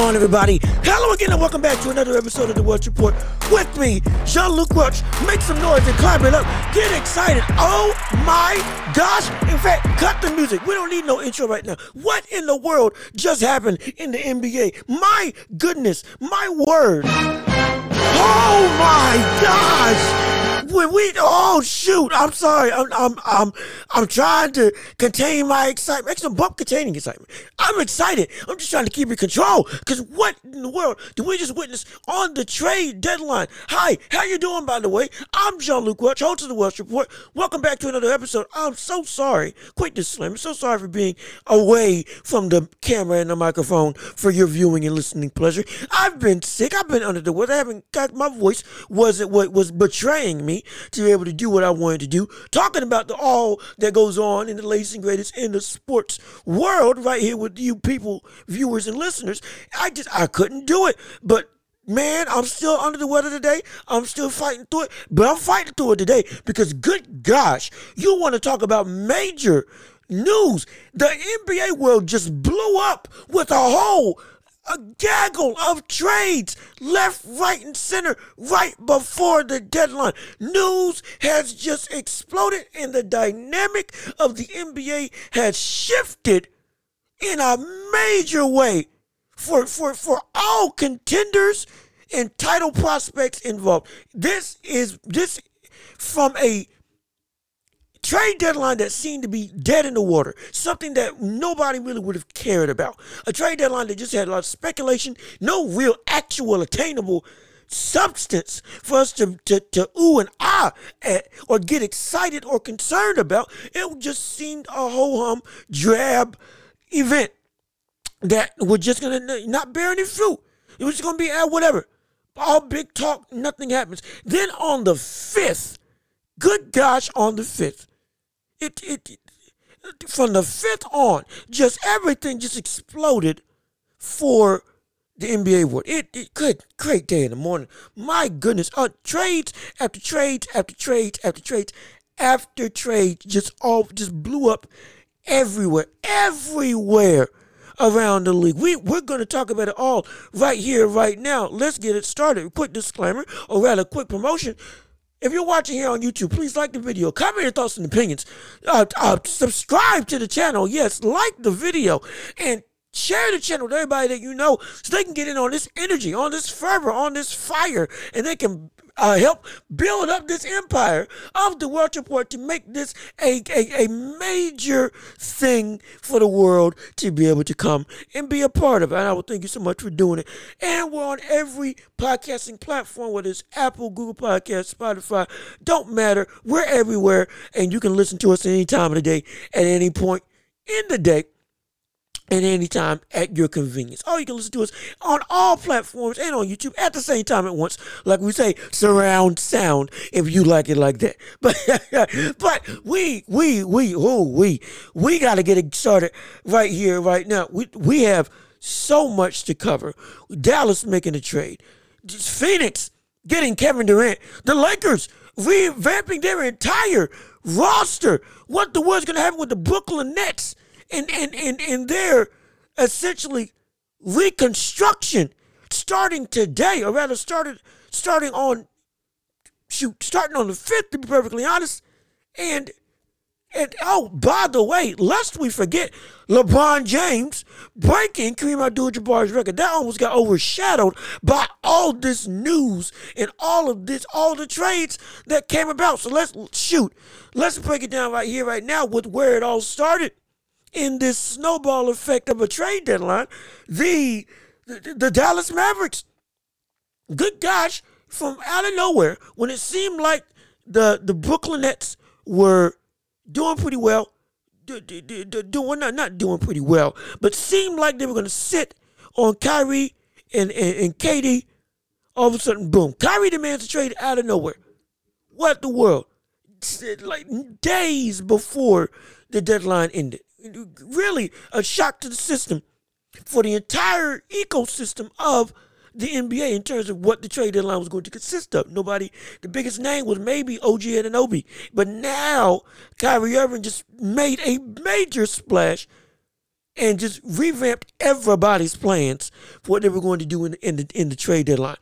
on, everybody? Hello again, and welcome back to another episode of the Welch Report with me, Jean Luc Welch. Make some noise and clap it up. Get excited. Oh my gosh. In fact, cut the music. We don't need no intro right now. What in the world just happened in the NBA? My goodness, my word. Oh my gosh we oh shoot, I'm sorry. I'm I'm I'm I'm trying to contain my excitement. Actually, bump containing excitement. I'm excited. I'm just trying to keep it control. Cause what in the world do we just witness on the trade deadline? Hi, how you doing by the way? I'm Jean-Luc Welch, host of the Welch Report. Welcome back to another episode. I'm so sorry. Quick disclaimer. So sorry for being away from the camera and the microphone for your viewing and listening pleasure. I've been sick. I've been under the weather. I haven't got my voice was it what was betraying me to be able to do what I wanted to do. Talking about the all that goes on in the latest and greatest in the sports world right here with you people, viewers and listeners. I just I couldn't do it. But man, I'm still under the weather today. I'm still fighting through it, but I'm fighting through it today because good gosh, you want to talk about major news. The NBA world just blew up with a whole a gaggle of trades left, right, and center right before the deadline. News has just exploded, and the dynamic of the NBA has shifted in a major way for, for, for all contenders and title prospects involved. This is this from a trade deadline that seemed to be dead in the water, something that nobody really would have cared about. A trade deadline that just had a lot of speculation, no real actual attainable substance for us to, to, to ooh and ah at or get excited or concerned about. It just seemed a whole hum drab event that was just gonna not bear any fruit. It was gonna be ah, whatever. All big talk, nothing happens. Then on the fifth, good gosh, on the fifth, it, it, it from the fifth on, just everything just exploded for the NBA world. It, it good, great day in the morning. My goodness, uh, trades after trades after trades after trades after trades just all just blew up everywhere, everywhere around the league. We we're going to talk about it all right here, right now. Let's get it started. Quick disclaimer, or rather, quick promotion. If you're watching here on YouTube, please like the video, comment your thoughts and opinions, uh, uh, subscribe to the channel. Yes, like the video, and share the channel with everybody that you know so they can get in on this energy, on this fervor, on this fire, and they can uh, help build up this empire of the Welch Report to make this a, a, a major thing for the world to be able to come and be a part of. And I will thank you so much for doing it. And we're on every podcasting platform, whether it's Apple, Google Podcasts, Spotify, don't matter. We're everywhere, and you can listen to us any time of the day, at any point in the day and anytime at your convenience. Or you can listen to us on all platforms and on YouTube at the same time at once. Like we say, surround sound if you like it like that. But but we we we oh we we gotta get it started right here, right now. We we have so much to cover. Dallas making a trade. Phoenix getting Kevin Durant. The Lakers revamping their entire roster. What the world's gonna happen with the Brooklyn Nets? And and and, and their essentially reconstruction starting today, or rather started starting on shoot, starting on the fifth to be perfectly honest. And and oh, by the way, lest we forget, LeBron James breaking Kareem Abdul-Jabbar's record. That almost got overshadowed by all this news and all of this, all the trades that came about. So let's shoot. Let's break it down right here, right now, with where it all started in this snowball effect of a trade deadline, the, the, Dallas Mavericks, good gosh, from out of nowhere, when it seemed like the the Brooklyn Nets were doing pretty well, doing not not doing pretty well, but seemed like they were going to sit on Kyrie and, and and KD. All of a sudden, boom! Kyrie demands a trade out of nowhere. What the world? Like days before the deadline ended really a shock to the system for the entire ecosystem of the NBA in terms of what the trade deadline was going to consist of. Nobody, the biggest name was maybe OG Anunoby, but now Kyrie Irving just made a major splash and just revamped everybody's plans for what they were going to do in, in the in the trade deadline.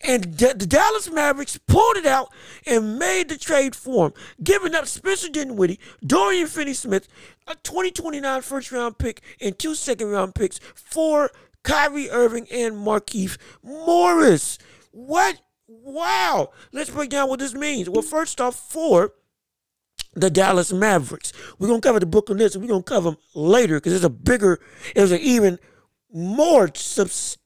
And D- the Dallas Mavericks pulled it out and made the trade for him, giving up Spencer Dinwiddie, Dorian Finney-Smith, a 2029 first round pick, and two second round picks for Kyrie Irving and Markieff Morris. What? Wow. Let's break down what this means. Well, first off, for the Dallas Mavericks. We're gonna cover the Brooklyn Nets, and we're gonna cover them later because it's a bigger, it was an even more substantial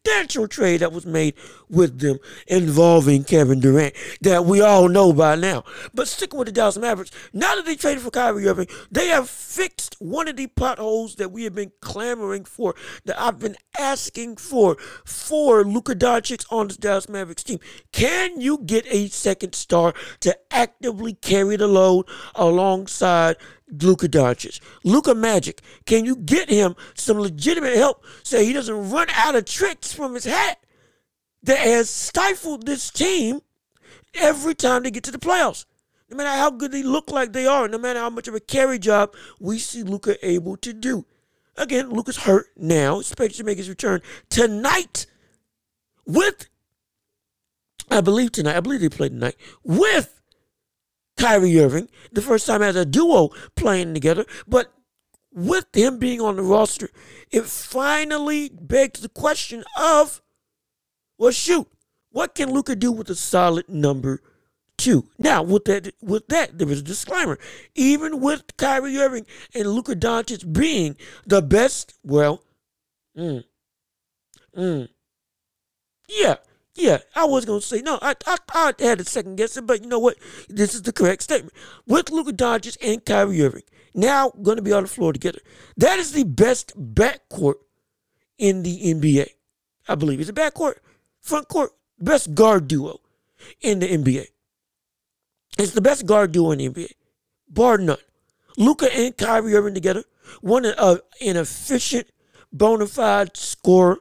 trade that was made with them involving Kevin Durant that we all know by now. But sticking with the Dallas Mavericks, now that they traded for Kyrie Irving, they have fixed one of the potholes that we have been clamoring for, that I've been asking for, for Luka Doncic on the Dallas Mavericks team. Can you get a second star to actively carry the load alongside Luka Doncic. Luka Magic. Can you get him some legitimate help so he doesn't run out of tricks from his hat that has stifled this team every time they get to the playoffs? No matter how good they look like they are, no matter how much of a carry job we see Luka able to do. Again, Luka's hurt now, expected to make his return tonight with, I believe tonight, I believe they play tonight, with Kyrie Irving, the first time as a duo playing together, but with him being on the roster, it finally begs the question of, well, shoot, what can Luka do with a solid number two? Now, with that, with that, there is a disclaimer. Even with Kyrie Irving and Luka Doncic being the best, well, mm, mm, yeah, yeah, I was gonna say no. I I, I had to second guess it, but you know what? This is the correct statement. With Luka Doncic and Kyrie Irving now going to be on the floor together, that is the best backcourt in the NBA. I believe it's a backcourt, front court, best guard duo in the NBA. It's the best guard duo in the NBA, bar none. Luka and Kyrie Irving together, one uh, an efficient, bona fide scorer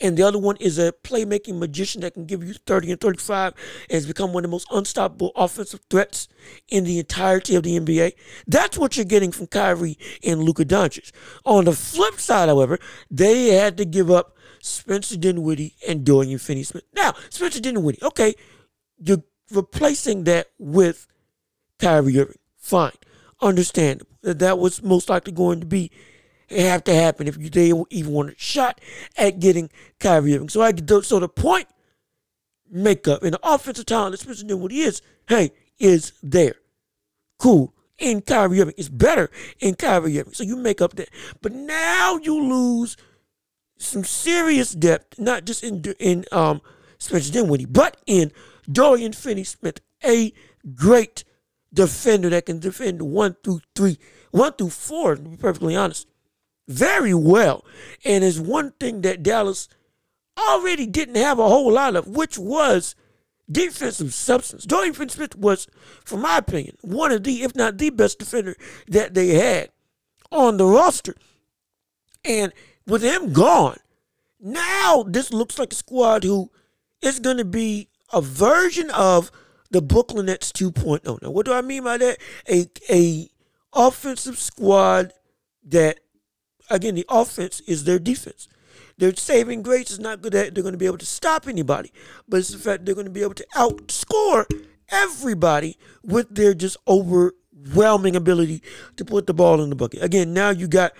and the other one is a playmaking magician that can give you 30 and 35 and has become one of the most unstoppable offensive threats in the entirety of the NBA. That's what you're getting from Kyrie and Luka Doncic. On the flip side, however, they had to give up Spencer Dinwiddie and Dorian Finney-Smith. Now, Spencer Dinwiddie, okay, you're replacing that with Kyrie Irving. Fine. Understandable. That was most likely going to be it have to happen if they even want a shot at getting Kyrie Irving. So I so the point makeup and the offensive talent, especially than what he is, hey, is there. Cool. In Kyrie Irving. It's better in Kyrie Irving. So you make up that. But now you lose some serious depth, not just in in um Spencer Dinwiddie, but in Dorian Finney Smith, a great defender that can defend one through three, one through four, to be perfectly honest very well. And it's one thing that Dallas already didn't have a whole lot of, which was defensive substance. Dorian Finney-Smith was, from my opinion, one of the, if not the best defender that they had on the roster. And with him gone, now this looks like a squad who is going to be a version of the Brooklyn Nets 2.0. Now, what do I mean by that? A a offensive squad that again, the offense is their defense. Their saving grace is not good at they're going to be able to stop anybody, but it's the fact they're going to be able to outscore everybody with their just overwhelming ability to put the ball in the bucket. Again, now you got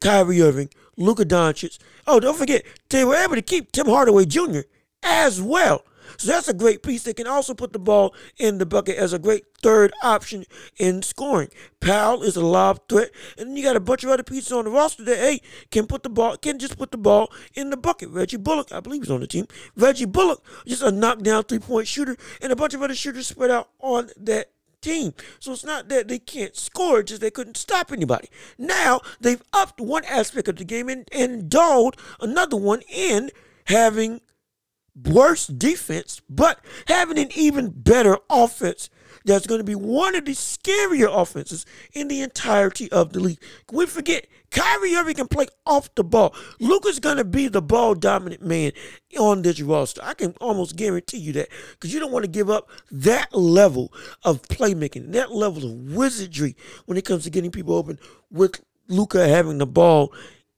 Kyrie Irving, Luka Doncic. Oh, don't forget, they were able to keep Tim Hardaway Jr. as well. So that's a great piece. They can also put the ball in the bucket as a great third option in scoring. Powell is a lob threat, and you got a bunch of other pieces on the roster that hey can put the ball can just put the ball in the bucket. Reggie Bullock, I believe, is on the team. Reggie Bullock, just a knockdown three point shooter, and a bunch of other shooters spread out on that team. So it's not that they can't score, just they couldn't stop anybody. Now they've upped one aspect of the game and, and dulled another one in having worse defense, but having an even better offense that's going to be one of the scarier offenses in the entirety of the league. We forget Kyrie Irving can play off the ball. Luka's going to be the ball dominant man on this roster. I can almost guarantee you that because you don't want to give up that level of playmaking, that level of wizardry when it comes to getting people open with Luka having the ball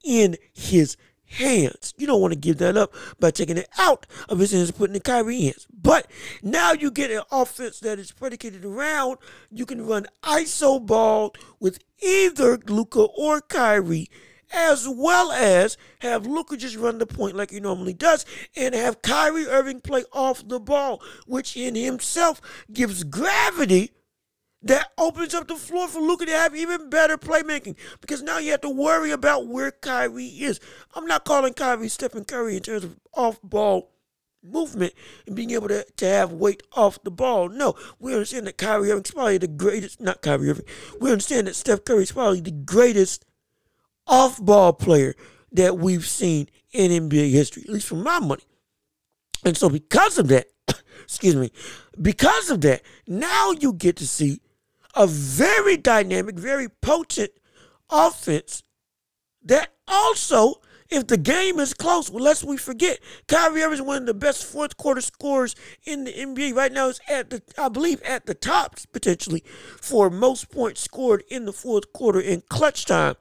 in his hands. You don't want to give that up by taking it out of his hands and putting in Kyrie's hands. But now you get an offense that is predicated around you can run ISO ball with either Luka or Kyrie, as well as have Luka just run the point like he normally does, and have Kyrie Irving play off the ball, which in himself gives gravity that opens up the floor for Luka to have even better playmaking because now you have to worry about where Kyrie is. I'm not calling Kyrie Stephen Curry in terms of off ball movement and being able to, to have weight off the ball. No, we understand that Kyrie Irving's probably the greatest, not Kyrie Irving, we understand that Steph Curry's probably the greatest off ball player that we've seen in NBA history, at least for my money. And so because of that, excuse me, because of that, now you get to see a very dynamic, very potent offense that also, if the game is close, well, lest we forget, Kyrie Irving is one of the best fourth quarter scorers in the NBA. Right now, is at the, I believe, at the top potentially for most points scored in the fourth quarter in clutch time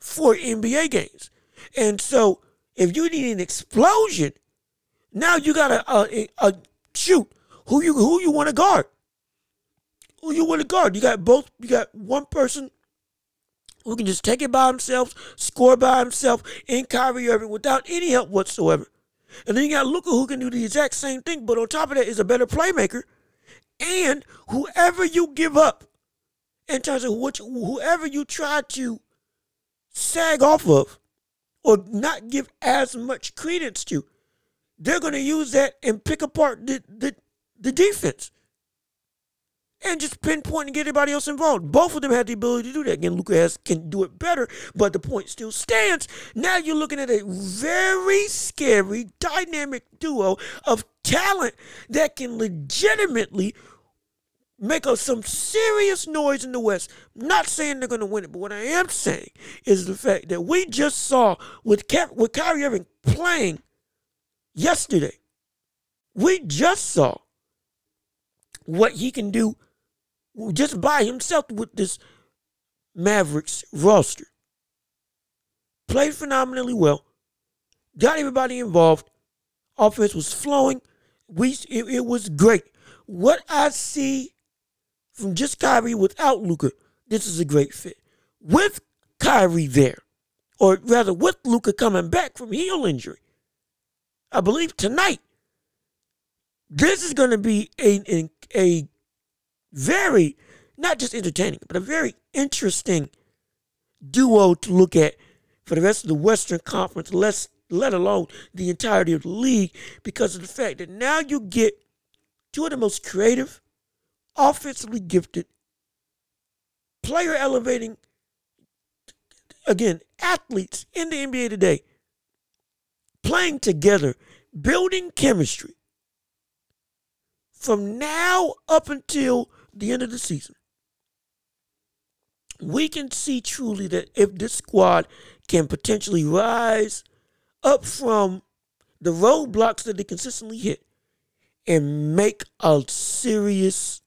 for NBA games. And so, if you need an explosion, now you got to uh, uh, shoot who you who you want to guard who you want to guard. You got both. You got one person who can just take it by himself, score by himself in Kyrie Irving without any help whatsoever. And then you got Luka who can do the exact same thing, but on top of that is a better playmaker. And whoever you give up in terms of which whoever you try to sag off of or not give as much credence to, they're going to use that and pick apart the, the, the defense and just pinpoint and get everybody else involved. Both of them had the ability to do that. Again, Luka has, can do it better, but the point still stands. Now you're looking at a very scary, dynamic duo of talent that can legitimately make us some serious noise in the West. not saying they're going to win it, but what I am saying is the fact that we just saw with, Ky- with Kyrie Irving playing yesterday, we just saw what he can do just by himself with this Mavericks roster. Played phenomenally well. Got everybody involved. Offense was flowing. We it, it was great. What I see from just Kyrie without Luka, this is a great fit. With Kyrie there, or rather with Luka coming back from heel injury, I believe tonight, this is going to be a, a, a very, not just entertaining, but a very interesting duo to look at for the rest of the Western Conference, less, let alone the entirety of the league, because of the fact that now you get two of the most creative, offensively gifted, player elevating, again, athletes in the NBA today playing together, building chemistry from now up until the end of the season, we can see truly that if this squad can potentially rise up from the roadblocks that they consistently hit and make a serious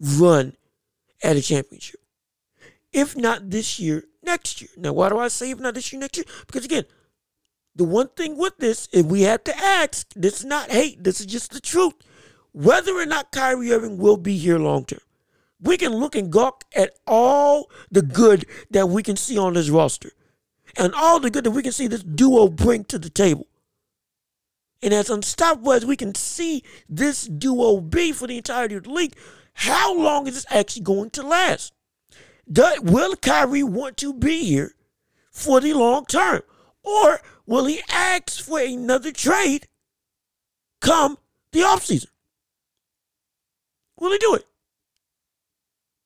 run at a championship. If not this year, next year. Now, why do I say if not this year, next year? Because again, the one thing with this, if we have to ask, this is not hate, this is just the truth whether or not Kyrie Irving will be here long term. We can look and gawk at all the good that we can see on this roster and all the good that we can see this duo bring to the table. And as unstoppable as we can see this duo be for the entirety of the league, how long is this actually going to last? Does, will Kyrie want to be here for the long term? Or will he ask for another trade come the offseason? Will he do it?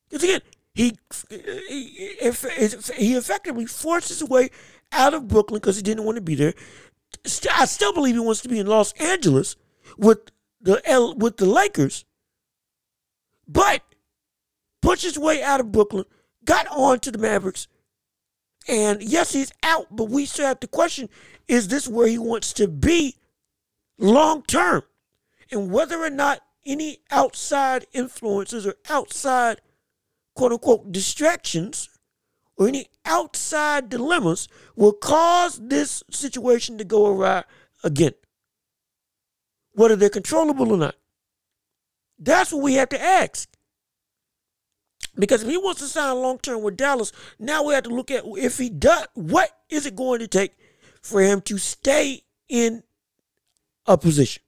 Because again, he, he, he effectively forced his way out of Brooklyn because he didn't want to be there. I still believe he wants to be in Los Angeles with the L, with the Lakers, but pushed his way out of Brooklyn, got on to the Mavericks, and yes, he's out, but we still have to question: Is this where he wants to be long term? And whether or not any outside influences or outside quote unquote distractions or any outside dilemmas will cause this situation to go awry again. Whether they're controllable or not. That's what we have to ask. Because if he wants to sign long term with Dallas, now we have to look at if he does, what is it going to take for him to stay in a position?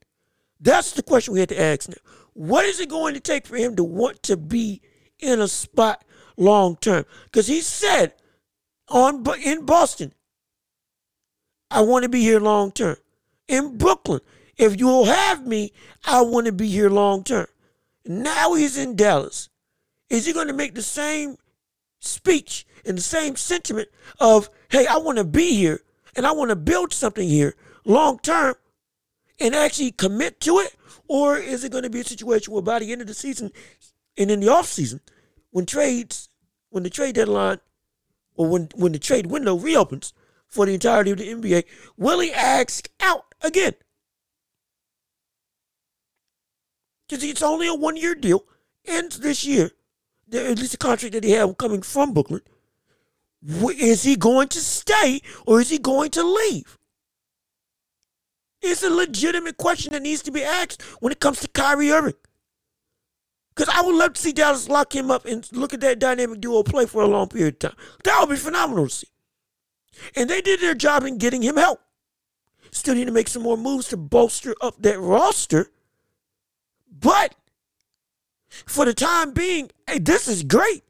That's the question we have to ask now. What is it going to take for him to want to be in a spot long term? Because he said on in Boston, I want to be here long term. In Brooklyn, if you'll have me, I want to be here long term. Now he's in Dallas. Is he going to make the same speech and the same sentiment of, hey, I want to be here and I want to build something here long term and actually commit to it? Or is it going to be a situation where by the end of the season and in the off season, when trades, when the trade deadline or when, when the trade window reopens for the entirety of the NBA, will he ask out again? Because it's only a one year deal, ends this year at least the contract that he had coming from Brooklyn. Is he going to stay or is he going to leave? It's a legitimate question that needs to be asked when it comes to Kyrie Irving. Because I would love to see Dallas lock him up and look at that dynamic duo play for a long period of time. That would be phenomenal to see. And they did their job in getting him help. Still need to make some more moves to bolster up that roster. But for the time being, hey, this is great.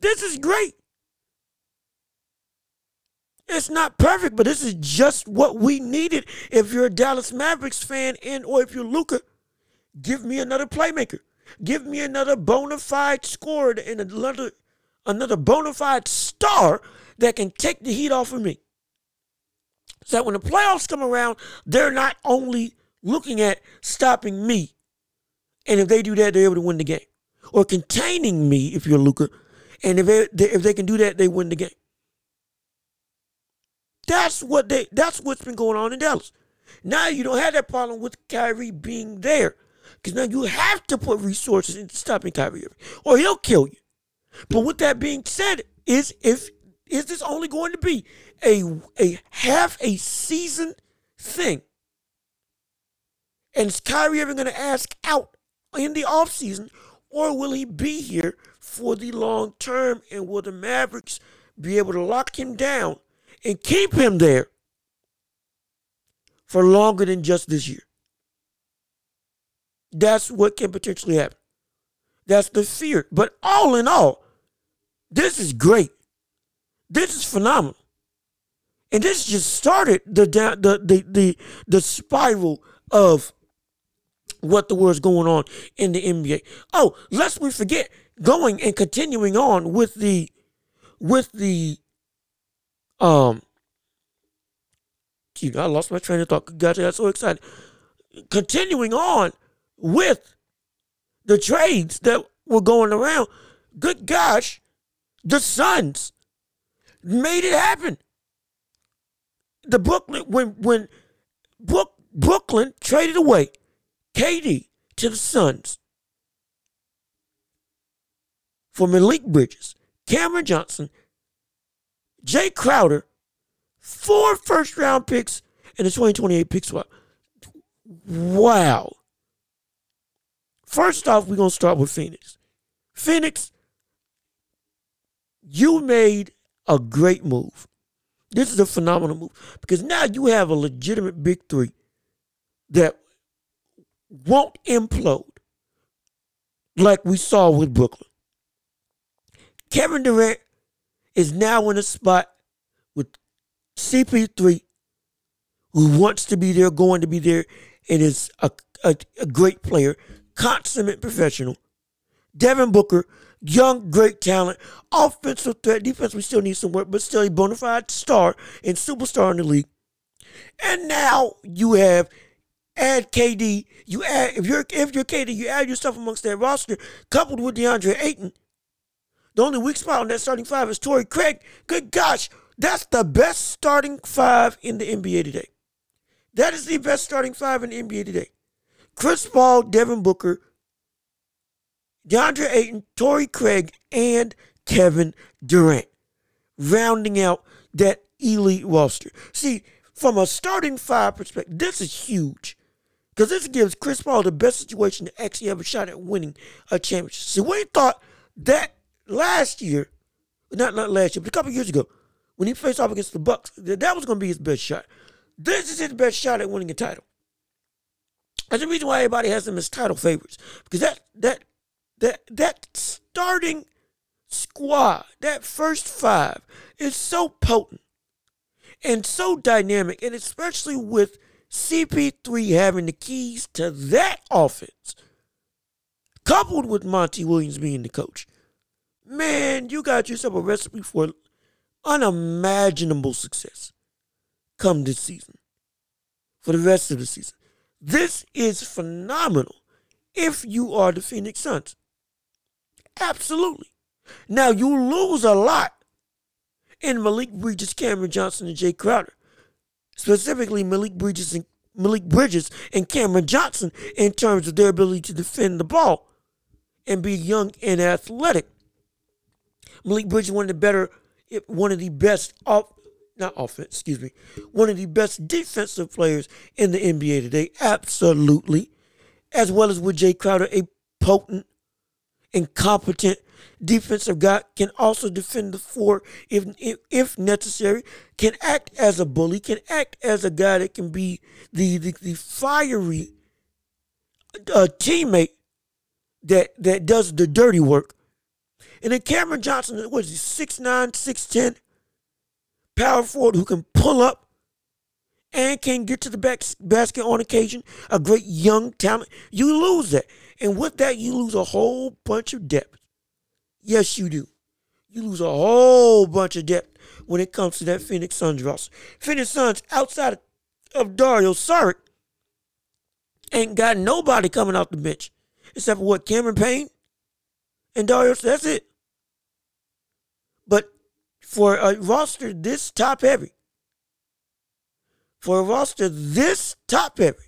This is great. It's not perfect, but this is just what we needed. If you're a Dallas Mavericks fan and or if you're Luka, give me another playmaker. Give me another bona fide scorer and another another bona fide star that can take the heat off of me. So that when the playoffs come around, they're not only looking at stopping me, and if they do that, they're able to win the game. Or containing me if you're Luka. And if they, if they can do that, they win the game. That's what they that's what's been going on in Dallas. Now you don't have that problem with Kyrie being there. Because now you have to put resources into stopping Kyrie or he'll kill you. But with that being said, is if is this only going to be a a half a season thing? And is Kyrie ever going to ask out in the offseason, or will he be here for the long term? And will the Mavericks be able to lock him down and keep him there for longer than just this year? That's what can potentially happen. That's the fear. But all in all, this is great. This is phenomenal. And this just started the the the the, the spiral of what the world's going on in the NBA. Oh, lest we forget, going and continuing on with the with the um gee, I lost my train of thought. Gotcha, got so excited. Continuing on with the trades that were going around. Good gosh, the Suns made it happen. The Brooklyn when when Brook, Brooklyn traded away KD to the Suns for Mikal Bridges, Cameron Johnson, Jae Crowder, four first round picks, and a 2028 pick swap. Wow. First off, we're going to start with Phoenix. Phoenix, you made a great move. This is a phenomenal move because now you have a legitimate big three that won't implode like we saw with Brooklyn. Kevin Durant is now in a spot with CP3, who wants to be there, going to be there, and is a, a, a great player, consummate professional. Devin Booker, young, great talent, offensive threat. Defense, we still need some work, but still a bona fide star and superstar in the league. And now you have add KD. You add if you're if you're KD, you add yourself amongst that roster, coupled with DeAndre Ayton. The only weak spot on that starting five is Torrey Craig. Good gosh, that's the best starting five in the NBA today. That is the best starting five in the NBA today. Chris Paul, Devin Booker, DeAndre Ayton, Torrey Craig, and Kevin Durant. rounding out that elite roster. See, from a starting five perspective, this is huge. Because this gives Chris Paul the best situation to actually have a shot at winning a championship. So we thought that last year, not not last year, but a couple years ago, when he faced off against the Bucks, that, was going to be his best shot. This is his best shot at winning a title. That's the reason why everybody has them as title favorites. Because that that that that starting squad, that first five, is so potent and so dynamic, and especially with CP3 having the keys to that offense, coupled with Monty Williams being the coach. Man, you got yourself a recipe for unimaginable success come this season, for the rest of the season. This is phenomenal if you are the Phoenix Suns. Absolutely. Now, you lose a lot in Malik Bridges, Cameron Johnson, and Jae Crowder. Specifically, Malik Bridges and Malik Bridges and Cameron Johnson in terms of their ability to defend the ball and be young and athletic. Malik Bridges one of the better, one of the best off, not offense, excuse me, one of the best defensive players in the NBA today, absolutely, as well as with Jae Crowder, a potent and competent defensive guy, can also defend the floor if, if, if necessary, can act as a bully, can act as a guy that can be the the, the fiery uh, teammate that that does the dirty work. And then Cameron Johnson, what is he, 6'9", 6'10", power forward who can pull up and can get to the back basket on occasion, a great young talent. You lose that. And with that, you lose a whole bunch of depth. Yes, you do. You lose a whole bunch of depth when it comes to that Phoenix Suns roster. Phoenix Suns, outside of Dario Saric, ain't got nobody coming off the bench except for what Cameron Payne and Dario. That's it. For a roster this top heavy, for a roster this top heavy,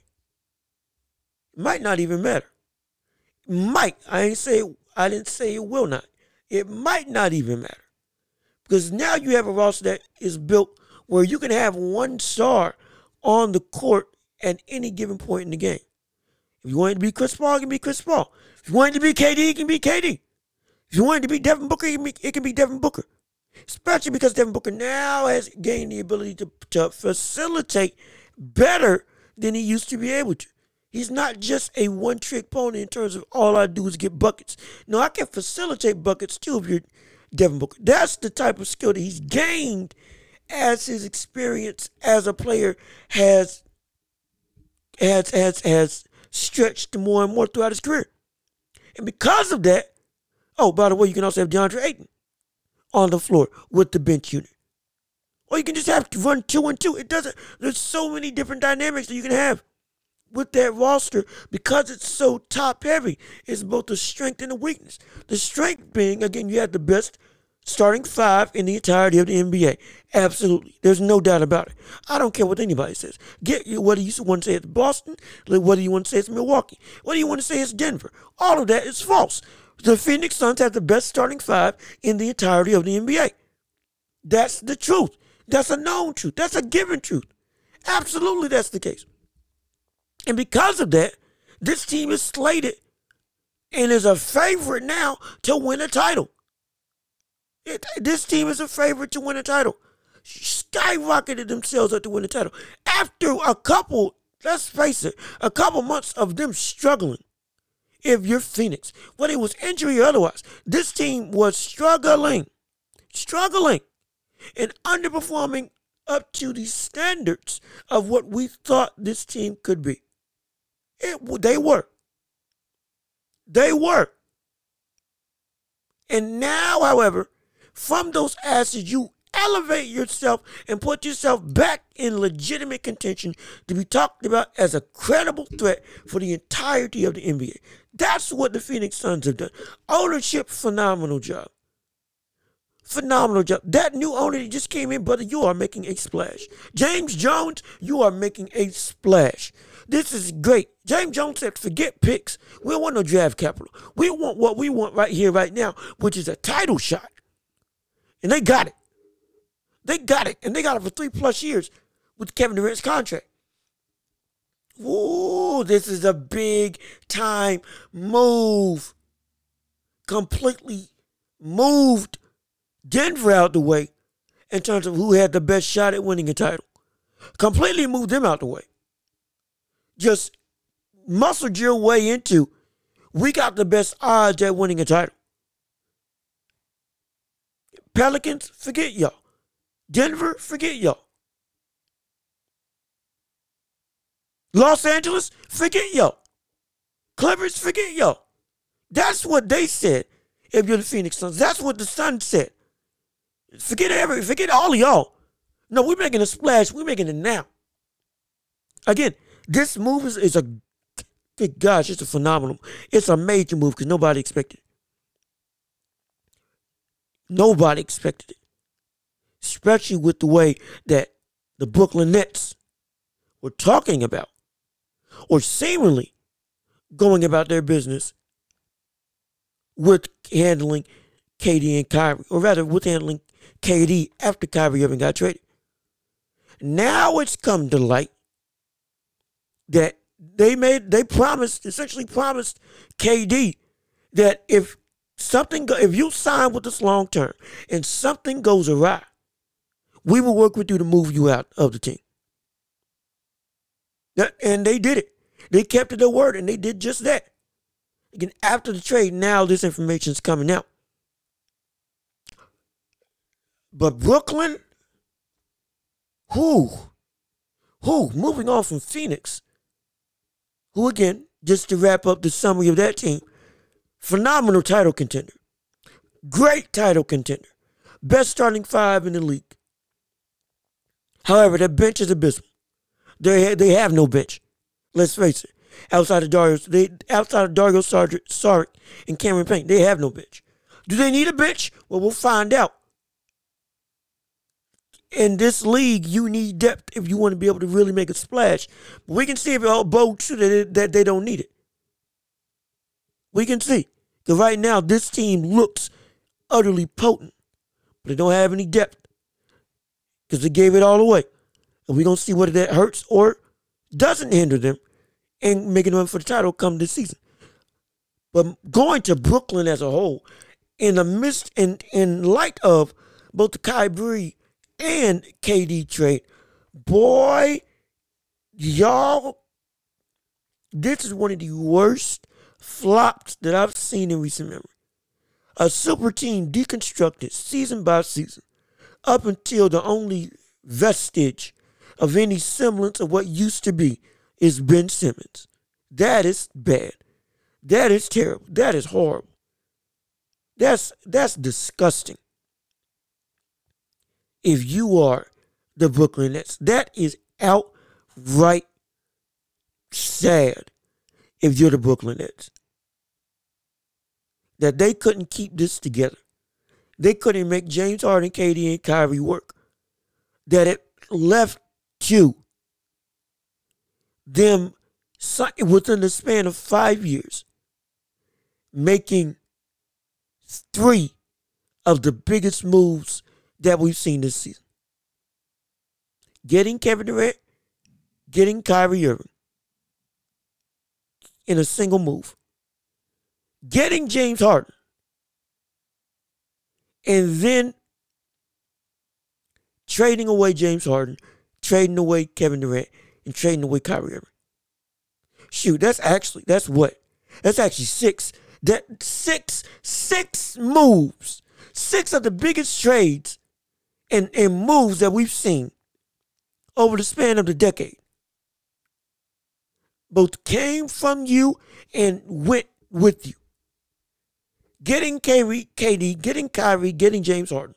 might not even matter. Might I ain't say I didn't say it will not. It might not even matter because now you have a roster that is built where you can have one star on the court at any given point in the game. If you want it to be Chris Paul, it can be Chris Paul. If you want it to be KD, it can be KD. If you want it to be Devin Booker, it can be, it can be Devin Booker. Especially because Devin Booker now has gained the ability to, to facilitate better than he used to be able to. He's not just a one trick pony in terms of all I do is get buckets. No, I can facilitate buckets too if you're Devin Booker. That's the type of skill that he's gained as his experience as a player has has has has stretched more and more throughout his career. And because of that, oh, by the way, you can also have DeAndre Ayton on the floor with the bench unit. Or you can just have to run two and two. It doesn't, there's so many different dynamics that you can have with that roster because it's so top heavy. It's both a strength and a weakness. The strength being, again, you have the best starting five in the entirety of the NBA. Absolutely. There's no doubt about it. I don't care what anybody says. Get whether you want to say it's Boston, whether you want to say it's Milwaukee, whether you want to say it's Denver. All of that is false. The Phoenix Suns have the best starting five in the entirety of the NBA. That's the truth. That's a known truth. That's a given truth. Absolutely, that's the case. And because of that, this team is slated and is a favorite now to win a title. It, this team is a favorite to win a title. Skyrocketed themselves up to win the title. After a couple, let's face it, a couple months of them struggling. If you're Phoenix, whether it was injury or otherwise, this team was struggling, struggling, and underperforming up to the standards of what we thought this team could be. It, they were. They were. And now, however, from those asses, you elevate yourself and put yourself back in legitimate contention to be talked about as a credible threat for the entirety of the NBA. That's what the Phoenix Suns have done. Ownership, phenomenal job. Phenomenal job. That new owner just came in, brother. You are making a splash. James Jones, you are making a splash. This is great. James Jones said, forget picks. We don't want no draft capital. We want what we want right here, right now, which is a title shot. And they got it. They got it, and they got it for three plus years with Kevin Durant's contract. Ooh, this is a big time move. Completely moved Denver out the way in terms of who had the best shot at winning a title. Completely moved them out the way. Just muscled your way into we got the best odds at winning a title. Pelicans, forget y'all. Denver, forget y'all. Los Angeles, forget y'all. Clippers, forget y'all. That's what they said if you're the Phoenix Suns. That's what the Sun said. Forget every, forget all of y'all. No, we're making a splash. We're making it now. Again, this move is, is a good gosh, it's a phenomenal. It's a major move because nobody expected it. Nobody expected it. Especially with the way that the Brooklyn Nets were talking about or seemingly going about their business with handling KD and Kyrie, or rather with handling KD after Kyrie Irving got traded. Now it's come to light that they made they promised essentially promised KD that if something if you sign with us long term and something goes awry, we will work with you to move you out of the team. And they did it. They kept their word and they did just that. Again, after the trade, now this information is coming out. But Brooklyn, who, who, moving on from Phoenix, who again, just to wrap up the summary of that team, phenomenal title contender, great title contender, best starting five in the league. However, their bench is abysmal. They they have no bench. Let's face it. Outside of Dario, they outside of Dario Saric and Cameron Payne, they have no bench. Do they need a bench? Well, we'll find out in this league, you need depth if you want to be able to really make a splash. But we can see if it both that, that they don't need it. We can see. Because right now, this team looks utterly potent, but they don't have any depth because they gave it all away. And we're going to see whether that hurts or doesn't hinder them in making them for the title come this season. But going to Brooklyn as a whole, in the midst and in, in light of both the Kyrie and KD trade. Boy, y'all, this is one of the worst flops that I've seen in recent memory. A super team deconstructed season by season up until the only vestige of any semblance of what used to be is Ben Simmons. That is bad. That is terrible. That is horrible. That's that's disgusting if you are the Brooklyn Nets. That is outright sad if you're the Brooklyn Nets. That they couldn't keep this together. They couldn't make James Harden, KD, and Kyrie work. That it left you them within the span of five years making three of the biggest moves that we've seen this season. Getting Kevin Durant, getting Kyrie Irving in a single move, getting James Harden, and then trading away James Harden, trading away Kevin Durant, and trading away Kyrie Irving. Shoot, that's actually that's what? That's actually six. That six six moves, six of the biggest trades and, and moves that we've seen over the span of the decade both came from you and went with you. Getting Kyrie, KD, getting Kyrie, getting James Harden.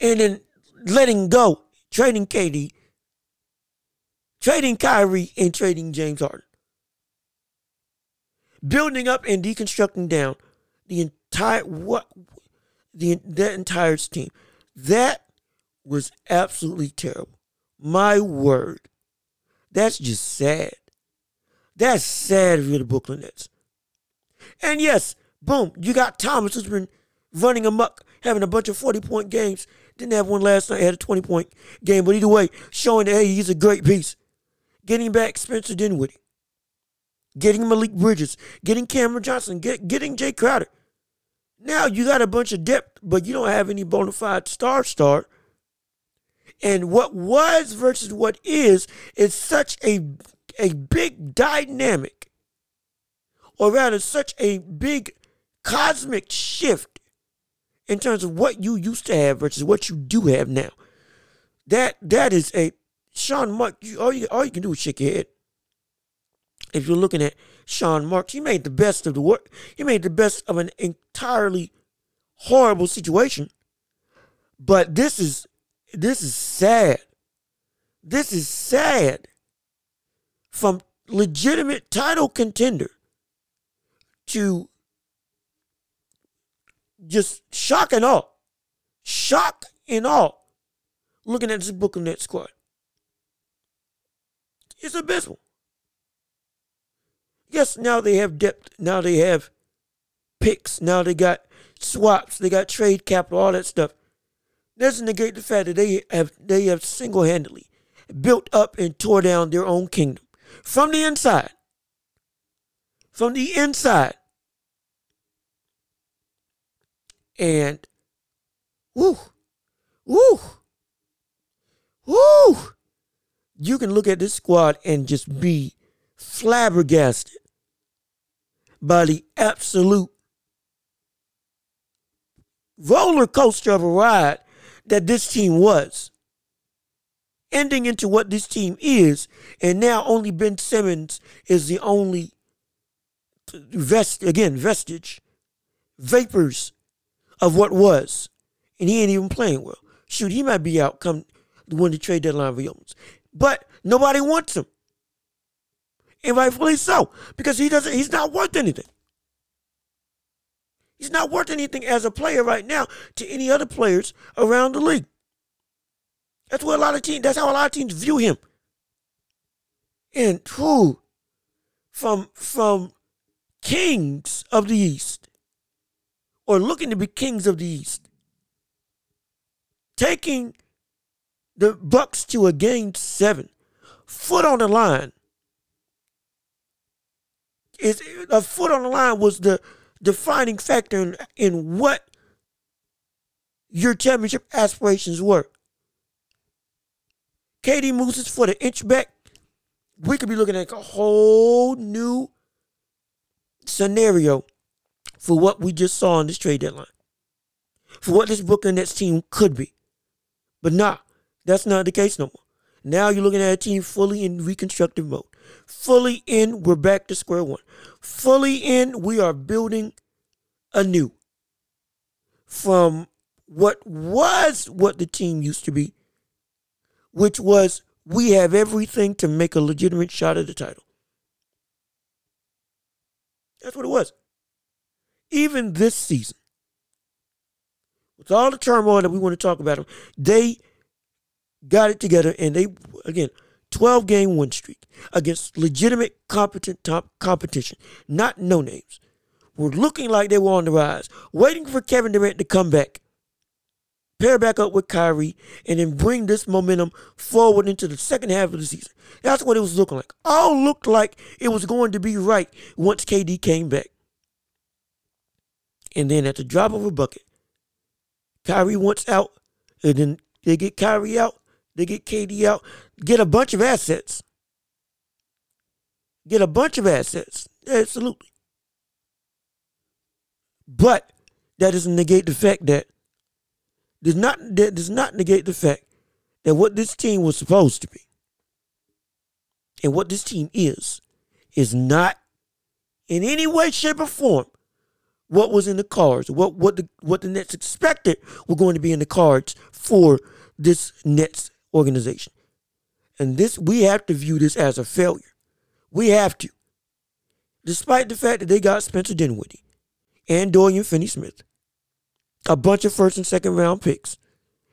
And then letting go, trading KD, trading Kyrie, and trading James Harden. Building up and deconstructing down the entire what the that entire team. That was absolutely terrible. My word. That's just sad. That's sad you're the Brooklyn Nets. And yes, boom, you got Thomas who's been running amok, having a bunch of 40 point games. Didn't have one last night. Had a 20 point game. But either way, showing that, hey, he's a great piece. Getting back Spencer Dinwiddie. Getting Malik Bridges. Getting Cameron Johnson. Get, getting Jae Crowder. Now you got a bunch of depth, but you don't have any bona fide star star. And what was versus what is is such a a big dynamic, or rather, such a big cosmic shift in terms of what you used to have versus what you do have now. That that is a Sean Mark. You, all you all you can do is shake your head. If you're looking at Sean Marks, he made the best of the work. He made the best of an entirely horrible situation. But this is this is sad. This is sad. From legitimate title contender to just shock and awe. Shock and awe. Looking at this Brooklyn Nets squad. It's abysmal. Yes, now they have depth. Now they have picks. Now they got swaps. They got trade capital, all that stuff. Doesn't negate the fact that they have they have single handedly built up and tore down their own kingdom from the inside. From the inside. And woo, woo, woo. You can look at this squad and just be flabbergasted by the absolute roller coaster of a ride that this team was. Ending into what this team is, and now only Ben Simmons is the only vest again vestige, vapors of what was, and he ain't even playing well. Shoot, he might be out come when the trade deadline reopens, but nobody wants him, and rightfully so because he doesn't. He's not worth anything. He's not worth anything as a player right now to any other players around the league. That's what a lot of teams. That's how a lot of teams view him. And who, from from kings of the East, or looking to be kings of the East, taking the Bucks to a game seven, foot on the line. Is a foot on the line was the defining factor in, in what your championship aspirations were. KD moves his foot an inch back. We could be looking at a whole new scenario for what we just saw on this trade deadline. For what this Brooklyn Nets team could be. But nah, that's not the case no more. Now you're looking at a team fully in reconstructive mode. Fully in, we're back to square one. Fully in, we are building anew from what was what the team used to be, which was we have everything to make a legitimate shot at the title. That's what it was. Even this season, with all the turmoil that we want to talk about them, they got it together and they again 12 game win streak against legitimate, competent top competition, not no names, were looking like they were on the rise, waiting for Kevin Durant to come back, pair back up with Kyrie, and then bring this momentum forward into the second half of the season. That's what it was looking like. All looked like it was going to be right once KD came back. And then at the drop of a bucket, Kyrie wants out, and then they get Kyrie out, they get KD out, get a bunch of assets. Get a bunch of assets. Absolutely. But that doesn't negate the fact that does not that does not negate the fact that what this team was supposed to be and what this team is is not in any way, shape, or form what was in the cards, what what the what the Nets expected were going to be in the cards for this Nets organization. And this we have to view this as a failure. We have to. Despite the fact that they got Spencer Dinwiddie and Dorian Finney Smith, a bunch of first and second round picks,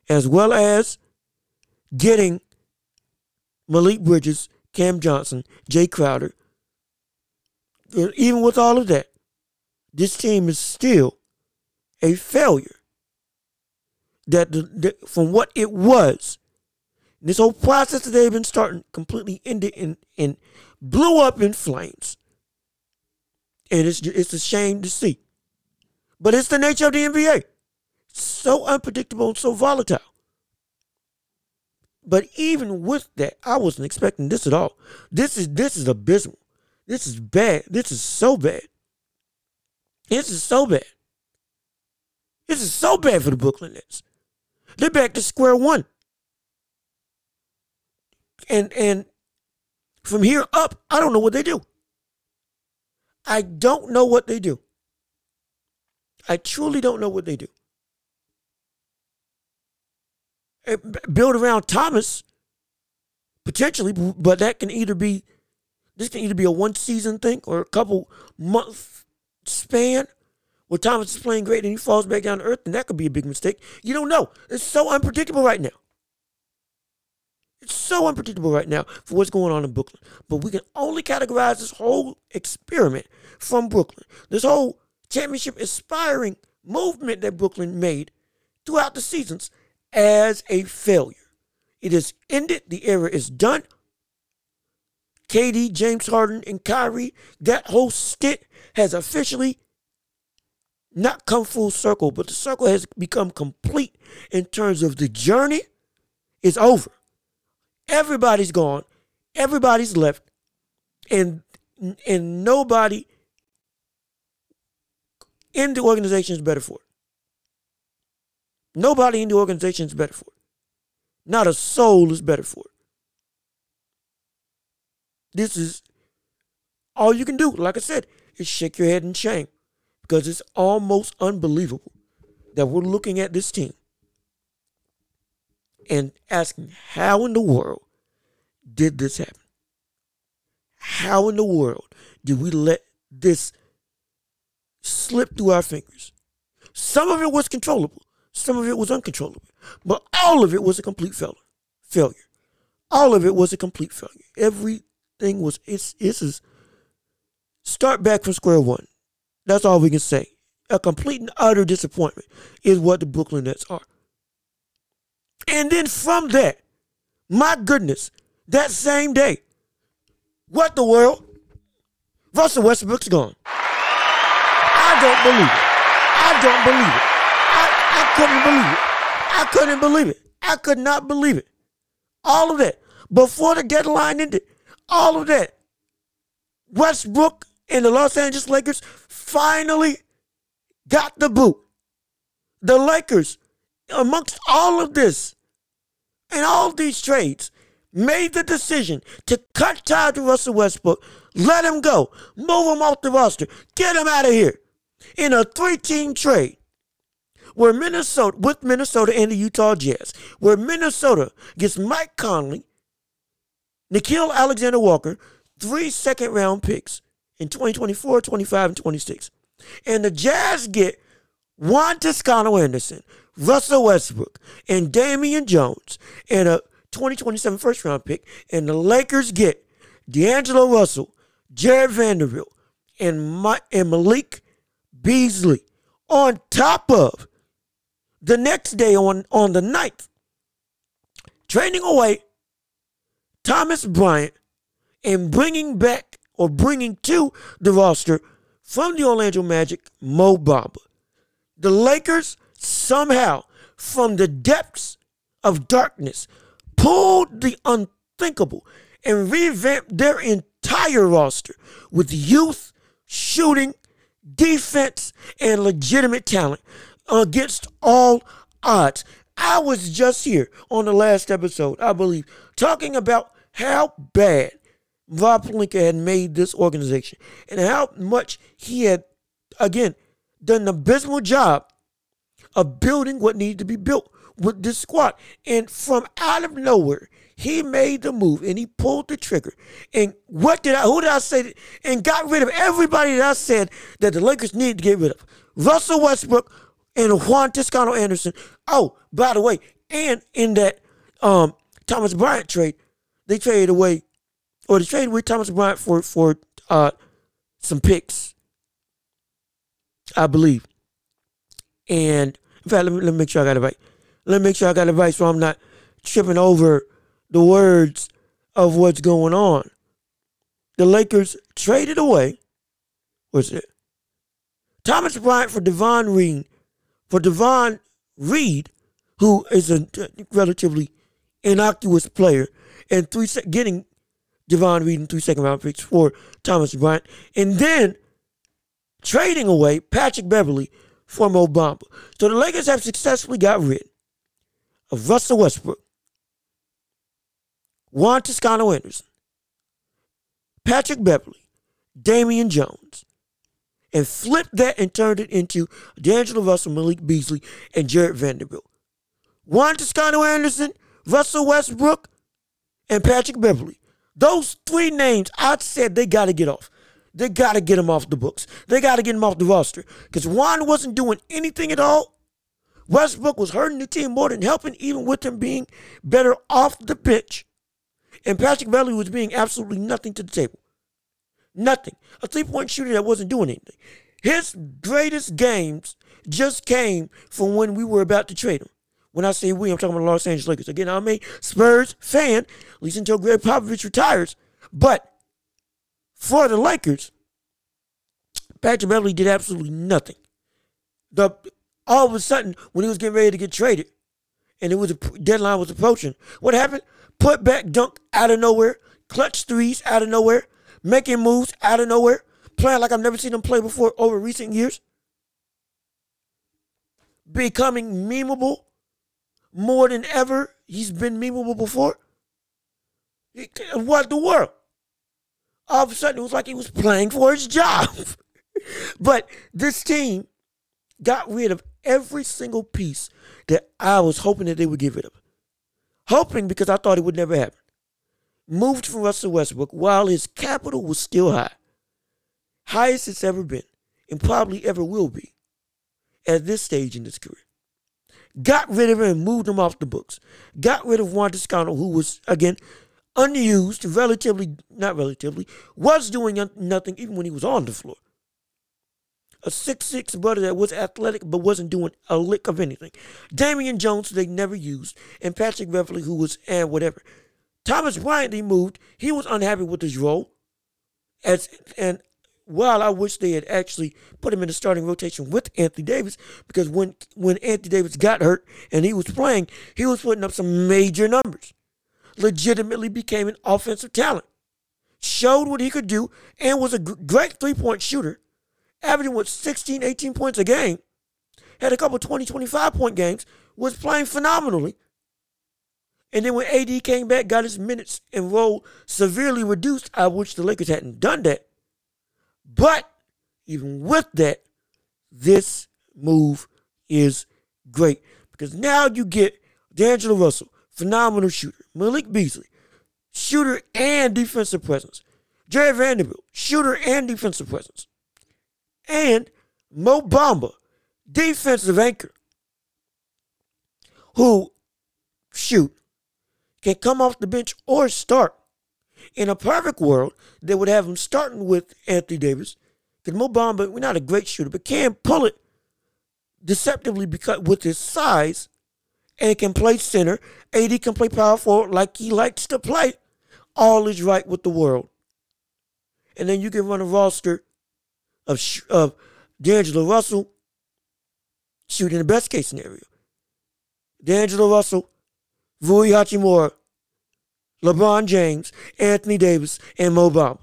as well as getting Malik Bridges, Cam Johnson, Jae Crowder. Even with all of that, this team is still a failure. that the, from what it was, this whole process that they've been starting completely ended and, and blew up in flames. And it's it's a shame to see. But it's the nature of the NBA. So unpredictable and so volatile. But even with that, I wasn't expecting this at all. This is this is abysmal. This is bad. This is so bad. This is so bad. This is so bad for the Brooklyn Nets. They're back to square one. And and from here up, I don't know what they do. I don't know what they do. I truly don't know what they do. Eh, build around Thomas, potentially, but that can either be this can either be a one season thing or a couple month span where Thomas is playing great and he falls back down to earth, and that could be a big mistake. You don't know. It's so unpredictable right now. It's so unpredictable right now for what's going on in Brooklyn. But we can only categorize this whole experiment from Brooklyn, this whole championship aspiring movement that Brooklyn made throughout the seasons as a failure. It is ended. The era is done. KD, James Harden, and Kyrie, that whole stint has officially not come full circle, but the circle has become complete in terms of the journey is over. Everybody's gone. Everybody's left. And and nobody in the organization is better for it. Nobody in the organization is better for it. Not a soul is better for it. This is all you can do. Like I said, is shake your head in shame because it's almost unbelievable that we're looking at this team and asking how in the world did this happen? How in the world did we let this slip through our fingers? Some of it was controllable, some of it was uncontrollable, but all of it was a complete failure. Failure. All of it was a complete failure. Everything was it's it's is start back from square one. That's all we can say. A complete and utter disappointment is what the Brooklyn Nets are. And then from that, my goodness, that same day, what the world? Russell Westbrook's gone. I don't believe it. I don't believe it. Couldn't believe it. I couldn't believe it. I could not believe it. All of that. Before the deadline ended, all of that. Westbrook and the Los Angeles Lakers finally got the boot. The Lakers, amongst all of this and all these trades, made the decision to cut ties with Russell Westbrook, let him go, move him off the roster, get him out of here in a three team trade where Minnesota, with Minnesota and the Utah Jazz, where Minnesota gets Mike Conley, Nickeil Alexander Walker, three second round picks in 2024, 25, and 26. And the Jazz get Juan Toscano Anderson, Russell Westbrook, and Damian Jones, and a 2027 first round pick. And the Lakers get D'Angelo Russell, Jarred Vanderbilt, and, and Malik Beasley on top of the next day on, on the 9th, trading away Thomas Bryant and bringing back or bringing to the roster from the Orlando Magic Mo Bamba. The Lakers somehow, from the depths of darkness, pulled the unthinkable and revamped their entire roster with youth, shooting, defense, and legitimate talent against all odds. I was just here on the last episode, I believe, talking about how bad Rob Pelinka had made this organization and how much he had, again, done an abysmal job of building what needed to be built with this squad. And from out of nowhere, he made the move and he pulled the trigger. And what did I, who did I say, and got rid of everybody that I said that the Lakers needed to get rid of. Russell Westbrook and Juan Toscano Anderson. Oh, by the way, and in that um, Thomas Bryant trade, they traded away, or they traded with Thomas Bryant for, for uh, some picks, I believe. And in fact, let me, let me make sure I got it right. Let me make sure I got the right so I'm not tripping over the words of what's going on. The Lakers traded away, what's it? Thomas Bryant for Davon Reed, for Davon Reed, who is a relatively innocuous player, and three getting Davon Reed in three second round picks for Thomas Bryant, and then trading away Patrick Beverley for Mo Bamba. So the Lakers have successfully got rid of Russell Westbrook, Juan Toscano Anderson, Patrick Beverley, Damian Jones, and flipped that and turned it into D'Angelo Russell, Malik Beasley, and Jarred Vanderbilt. Juan Toscano Anderson, Russell Westbrook, and Patrick Beverley. Those three names, I said they got to get off. They got to get them off the books. They got to get them off the roster. Because Juan wasn't doing anything at all. Westbrook was hurting the team more than helping, even with him being better off the pitch. And Patrick Beverley was being absolutely nothing to the table. Nothing. A three point shooter that wasn't doing anything. His greatest games just came from when we were about to trade him. When I say we, I'm talking about the Los Angeles Lakers. Again, I'm a Spurs fan, at least until Gregg Popovich retires. But for the Lakers, Patrick Beverley did absolutely nothing. The all of a sudden, when he was getting ready to get traded, and it was a deadline was approaching, what happened? Put back dunk out of nowhere, clutch threes out of nowhere, making moves out of nowhere, playing like I've never seen him play before over recent years, becoming memeable more than ever he's been memeable before. What the world? All of a sudden, it was like he was playing for his job. but this team got rid of every single piece that I was hoping that they would get rid of. Hoping because I thought it would never happen moved from Russell Westbrook while his capital was still high, highest it's ever been, and probably ever will be at this stage in his career. Got rid of him and moved him off the books. Got rid of Juan Toscano, who was, again, unused, relatively, not relatively, was doing nothing even when he was on the floor. A six-six brother that was athletic but wasn't doing a lick of anything. Damian Jones, they never used, and Patrick Beverley, who was, and whatever. Thomas Bryant, he moved. He was unhappy with his role. As and while I wish they had actually put him in the starting rotation with Anthony Davis, because when when Anthony Davis got hurt and he was playing, he was putting up some major numbers. Legitimately became an offensive talent. Showed what he could do and was a great three point shooter, averaging with 16, 18 points a game. Had a couple 20, 25 point games, was playing phenomenally and then when AD came back, got his minutes and role severely reduced, I wish the Lakers hadn't done that. But even with that, this move is great because now you get D'Angelo Russell, phenomenal shooter, Malik Beasley, shooter and defensive presence, Jarred Vanderbilt, shooter and defensive presence, and Mo Bamba, defensive anchor, who shoot can come off the bench or start. In a perfect world, they would have him starting with Anthony Davis. Because Mo Bamba, we're not a great shooter, but can pull it deceptively because with his size and can play center. AD can play power forward like he likes to play. All is right with the world. And then you can run a roster of, of D'Angelo Russell shooting the best case scenario. D'Angelo Russell Rui Hachimura, LeBron James, Anthony Davis, and Mo Bamba.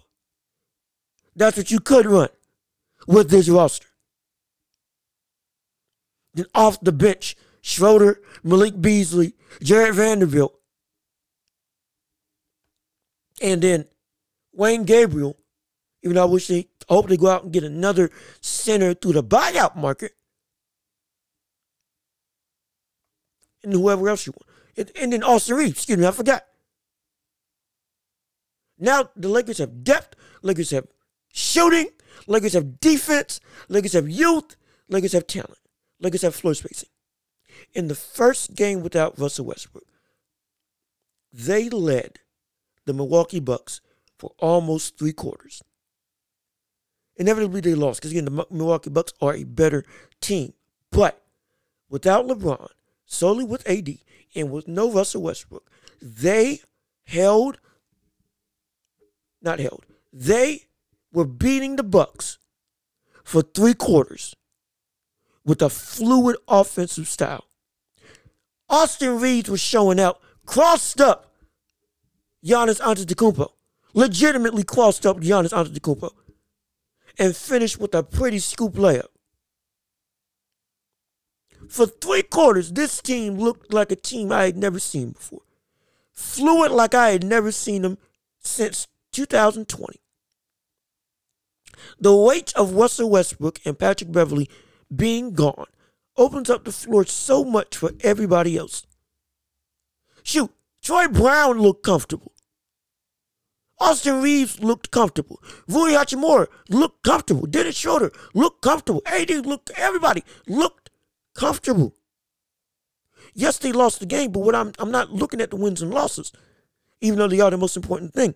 That's what you could run with this roster. Then off the bench, Schroeder, Malik Beasley, Jarred Vanderbilt, and then Wenyen Gabriel, even though I wish they hope they go out and get another center through the buyout market. And whoever else you want and then Austin Reaves. Excuse me, I forgot. Now the Lakers have depth. Lakers have shooting. Lakers have defense. Lakers have youth. Lakers have talent. Lakers have floor spacing. In the first game without Russell Westbrook, they led the Milwaukee Bucks for almost three quarters. Inevitably, they lost because again, the Milwaukee Bucks are a better team. But without LeBron, solely with AD and with no Russell Westbrook, they held, not held, they were beating the Bucks for three quarters with a fluid offensive style. Austin Reaves was showing out, crossed up Giannis Antetokounmpo, legitimately crossed up Giannis Antetokounmpo, and finished with a pretty scoop layup. For three quarters, this team looked like a team I had never seen before. Fluid like I had never seen them since 2020. The weight of Russell Westbrook and Patrick Beverley being gone opens up the floor so much for everybody else. Shoot, Troy Brown looked comfortable. Austin Reaves looked comfortable. Rui Hachimura looked comfortable. Dennis Schroeder looked comfortable. AD looked, everybody looked comfortable. Yes, they lost the game, but what I'm I'm not looking at the wins and losses, even though they are the most important thing.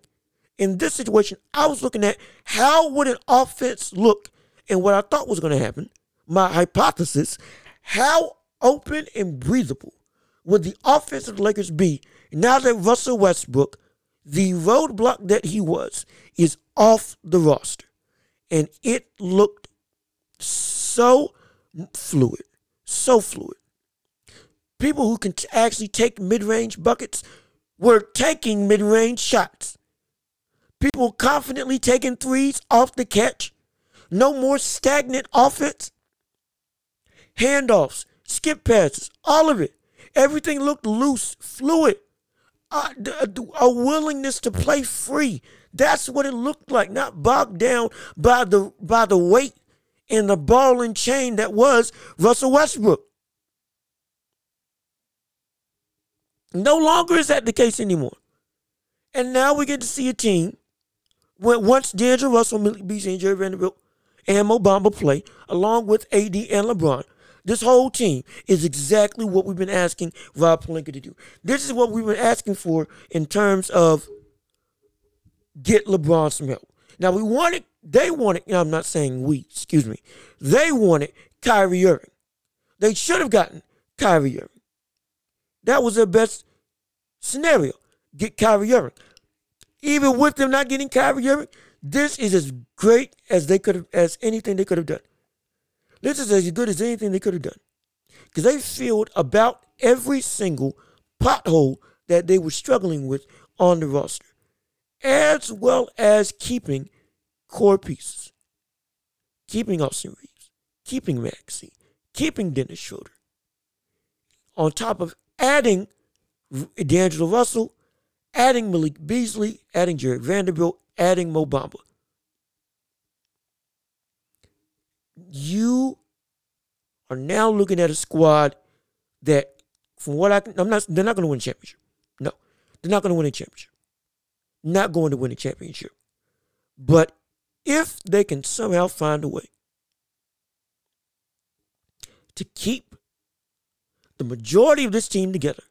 In this situation, I was looking at how would an offense look and what I thought was going to happen. My hypothesis how open and breathable would the offense of the Lakers be now that Russell Westbrook, the roadblock that he was, is off the roster? And it looked so fluid, so fluid. People who can actually take mid range buckets were taking mid range shots. People confidently taking threes off the catch. No more stagnant offense handoffs, skip passes, all of it. Everything looked loose, fluid. A willingness to play free. That's what it looked like, not bogged down by the by the weight and the ball and chain that was Russell Westbrook. No longer is that the case anymore. And now we get to see a team when once D'Angelo Russell, Malik Beasley, and Jarred Vanderbilt and Mo Bamba play, along with AD and LeBron, this whole team is exactly what we've been asking Rob Pelinka to do. This is what we've been asking for in terms of get LeBron some help. Now we wanted, they want wanted, I'm not saying we, excuse me, they wanted Kyrie Irving. They should have gotten Kyrie Irving. That was their best scenario. Get Kyrie Irving. Even with them not getting Kyrie Irving, this is as great as they could have, as anything they could have done. This is as good as anything they could have done. Because they filled about every single pothole that they were struggling with on the roster, as well as keeping core pieces. Keeping Austin Reaves, keeping Maxey, keeping Dennis Schroeder. On top of adding D'Angelo Russell, adding Malik Beasley, adding Jarred Vanderbilt, adding Mo Bamba. you are now looking at a squad that, from what I can, I'm not, they're not going to win a championship. No, they're not going to win a championship. Not going to win a championship. But if they can somehow find a way to keep the majority of this team together,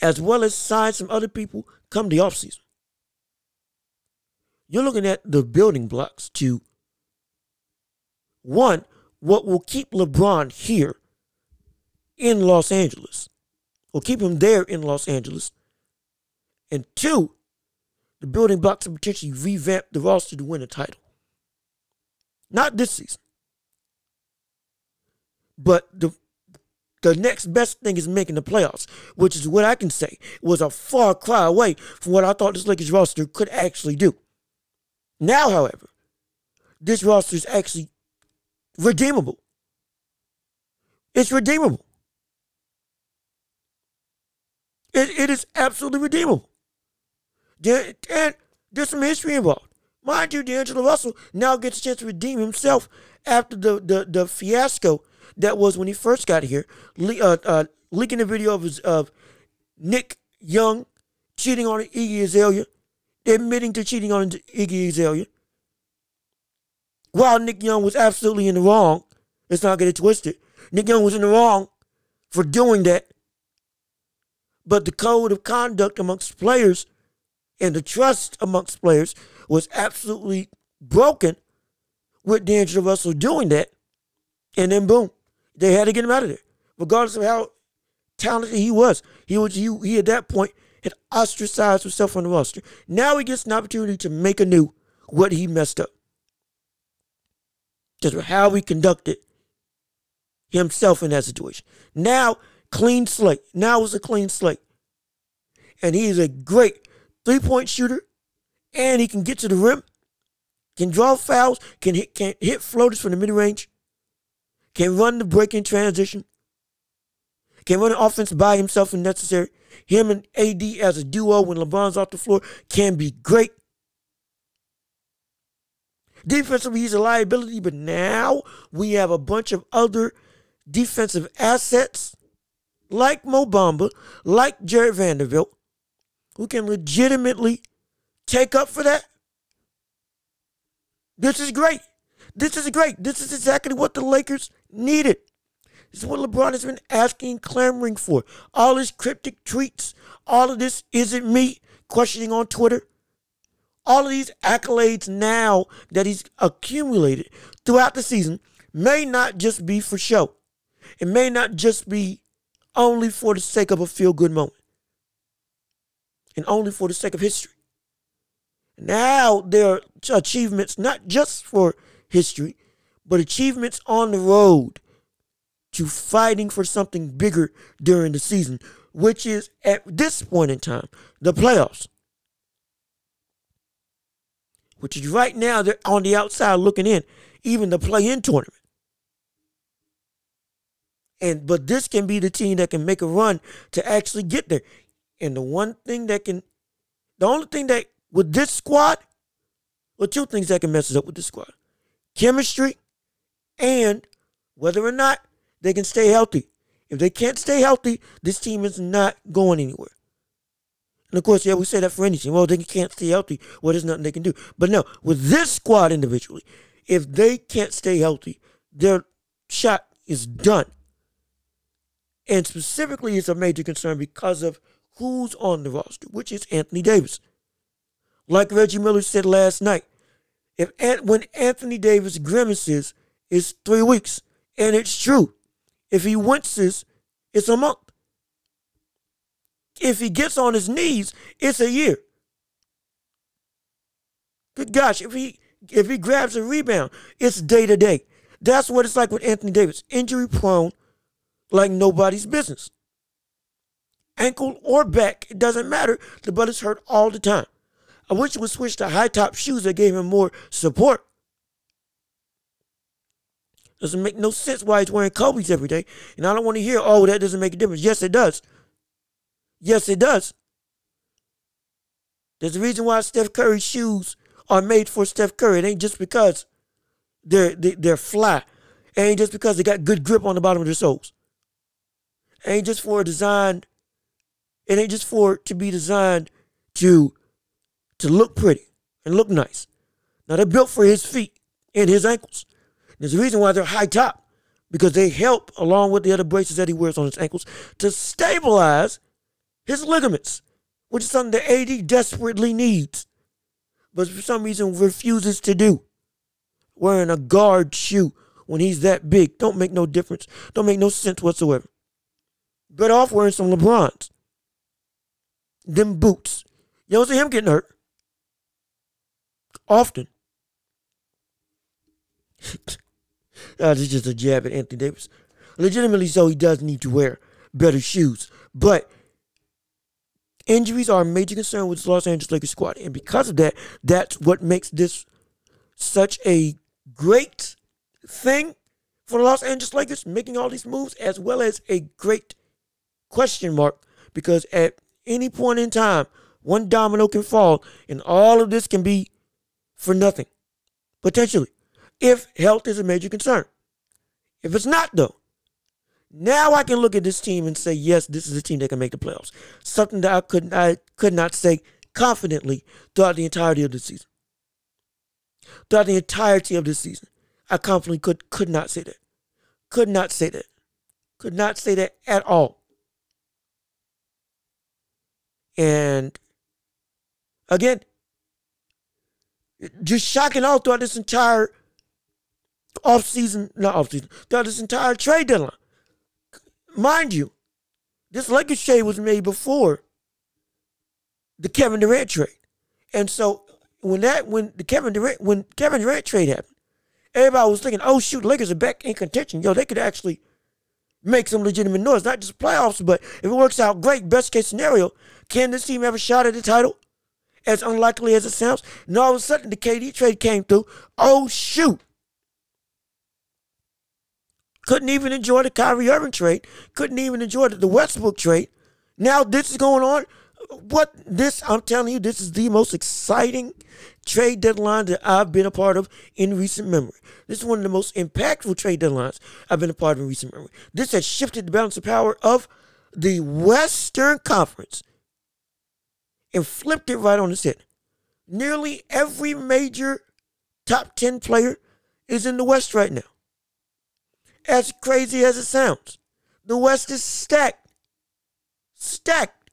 as well as sign some other people come the offseason, you're looking at the building blocks to one, what will keep LeBron here in Los Angeles, will keep him there in Los Angeles, and two, the building blocks to potentially revamp the roster to win a title. Not this season, but the the next best thing is making the playoffs, which is what I can say was a far cry away from what I thought this Lakers roster could actually do. Now, however, this roster is actually redeemable. It's redeemable. It, it is absolutely redeemable. And there's some history involved. Mind you, D'Angelo Russell now gets a chance to redeem himself after the, the, the fiasco that was when he first got here, le- uh, uh, leaking a video of his of Nick Young cheating on Iggy Azalea admitting to cheating on Iggy Azalea. While Nick Young was absolutely in the wrong, let's not get it twisted. Nick Young was in the wrong for doing that. But the code of conduct amongst players and the trust amongst players was absolutely broken with D'Angelo Russell doing that. And then boom, They had to get him out of there, regardless of how talented he was. He was he, he at that point had ostracized himself from the roster. Now he gets an opportunity to make anew what he messed up. Just how he conducted himself in that situation. Now, clean slate. Now it's a clean slate. And he is a great three point shooter, and he can get to the rim, can draw fouls, can hit, can hit floaters from the mid range, can run the break in transition, can run an offense by himself if necessary. Him and AD as a duo when LeBron's off the floor can be great. Defensively, he's a liability, but now we have a bunch of other defensive assets like Mo Bamba, like Jarred Vanderbilt, who can legitimately take up for that. This is great. This is great. This is exactly what the Lakers needed. This is what LeBron has been asking, clamoring for. All his cryptic tweets, all of this isn't me questioning on Twitter. All of these accolades now that he's accumulated throughout the season may not just be for show. It may not just be only for the sake of a feel good moment and only for the sake of history. Now there are achievements not just for history, but achievements on the road to fighting for something bigger during the season, which is at this point in time, the playoffs. Which is right now, they're on the outside looking in, even the play in tournament. And but this can be the team that can make a run to actually get there. And the one thing that can the only thing that with this squad, well, two things that can mess it up with this squad. Chemistry and whether or not they can stay healthy. If they can't stay healthy, this team is not going anywhere. And of course, yeah, we say that for any team. Well, they can't stay healthy. Well, there's nothing they can do. But no, with this squad individually, if they can't stay healthy, their shot is done. And specifically, it's a major concern because of who's on the roster, which is Anthony Davis. Like Reggie Miller said last night, if when Anthony Davis grimaces, it's three weeks, and it's true. If he winces, it's a month. If he gets on his knees, it's a year. Good gosh, if he if he grabs a rebound, it's day to day. That's what it's like with Anthony Davis. Injury prone, like nobody's business. Ankle or back, it doesn't matter. The brother's hurt all the time. I wish he would switch to high top shoes that gave him more support. Doesn't make no sense why he's wearing Kobe's every day. And I don't want to hear, oh, that doesn't make a difference. Yes, it does. Yes, it does. There's a reason why Steph Curry's shoes are made for Steph Curry. It ain't just because they're they, are they are fly. It ain't just because they got good grip on the bottom of their soles. It ain't just for a design. It ain't just for it to be designed to to look pretty and look nice. Now they're built for his feet and his ankles. There's a reason why they're high top because they help, along with the other braces that he wears on his ankles, to stabilize his ligaments, which is something that AD desperately needs, but for some reason refuses to do. Wearing a guard shoe when he's that big don't make no difference. Don't make no sense whatsoever. Better off wearing some LeBrons. Them boots. You don't see him getting hurt. Often. uh, this is just a jab at Anthony Davis. Legitimately so, he does need to wear better shoes. But injuries are a major concern with the Los Angeles Lakers squad. And because of that, that's what makes this such a great thing for the Los Angeles Lakers, making all these moves, as well as a great question mark. Because at any point in time, one domino can fall, and all of this can be for nothing, potentially if health is a major concern. If it's not, though, now I can look at this team and say, yes, this is a team that can make the playoffs. Something that I could I could not say confidently throughout the entirety of the season. Throughout the entirety of this season, I confidently could could not say that. Could not say that. Could not say that at all. And again, just shocking all throughout this entire off season, not off season, throughout this entire trade deadline. Mind you, this Lakers trade was made before the Kevin Durant trade. And so when that when the Kevin Durant when Kevin Durant trade happened, everybody was thinking, oh shoot, Lakers are back in contention. Yo, they could actually make some legitimate noise, not just playoffs, but if it works out great, best case scenario, can this team have a shot at the title? As unlikely as it sounds. And all of a sudden the KD trade came through. Oh shoot. Couldn't even enjoy the Kyrie Irving trade. Couldn't even enjoy the Westbrook trade. Now this is going on. What this I'm telling you, this is the most exciting trade deadline that I've been a part of in recent memory. This is one of the most impactful trade deadlines I've been a part of in recent memory. This has shifted the balance of power of the Western Conference and flipped it right on its head. Nearly every major top 10 player is in the West right now. As crazy as it sounds, the West is stacked. Stacked.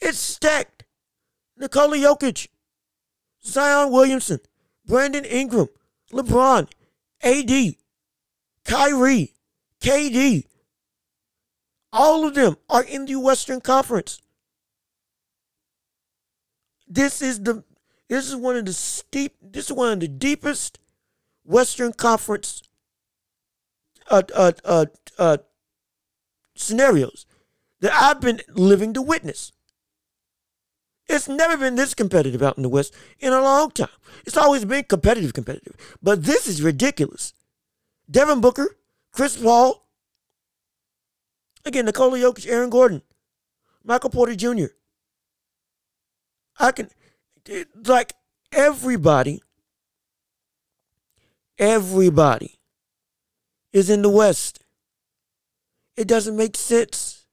It's stacked. Nikola Jokic, Zion Williamson, Brandon Ingram, LeBron, AD, Kyrie, KD. All of them are in the Western Conference. This is the this is one of the steep this is one of the deepest Western Conference uh, uh, uh, uh, scenarios that I've been living to witness. It's never been this competitive out in the West in a long time. It's always been competitive, competitive. But this is ridiculous. Devin Booker, Chris Paul, again, Nikola Jokic, Aaron Gordon, Michael Porter Jr. I can, like, everybody Everybody is in the West. It doesn't make sense.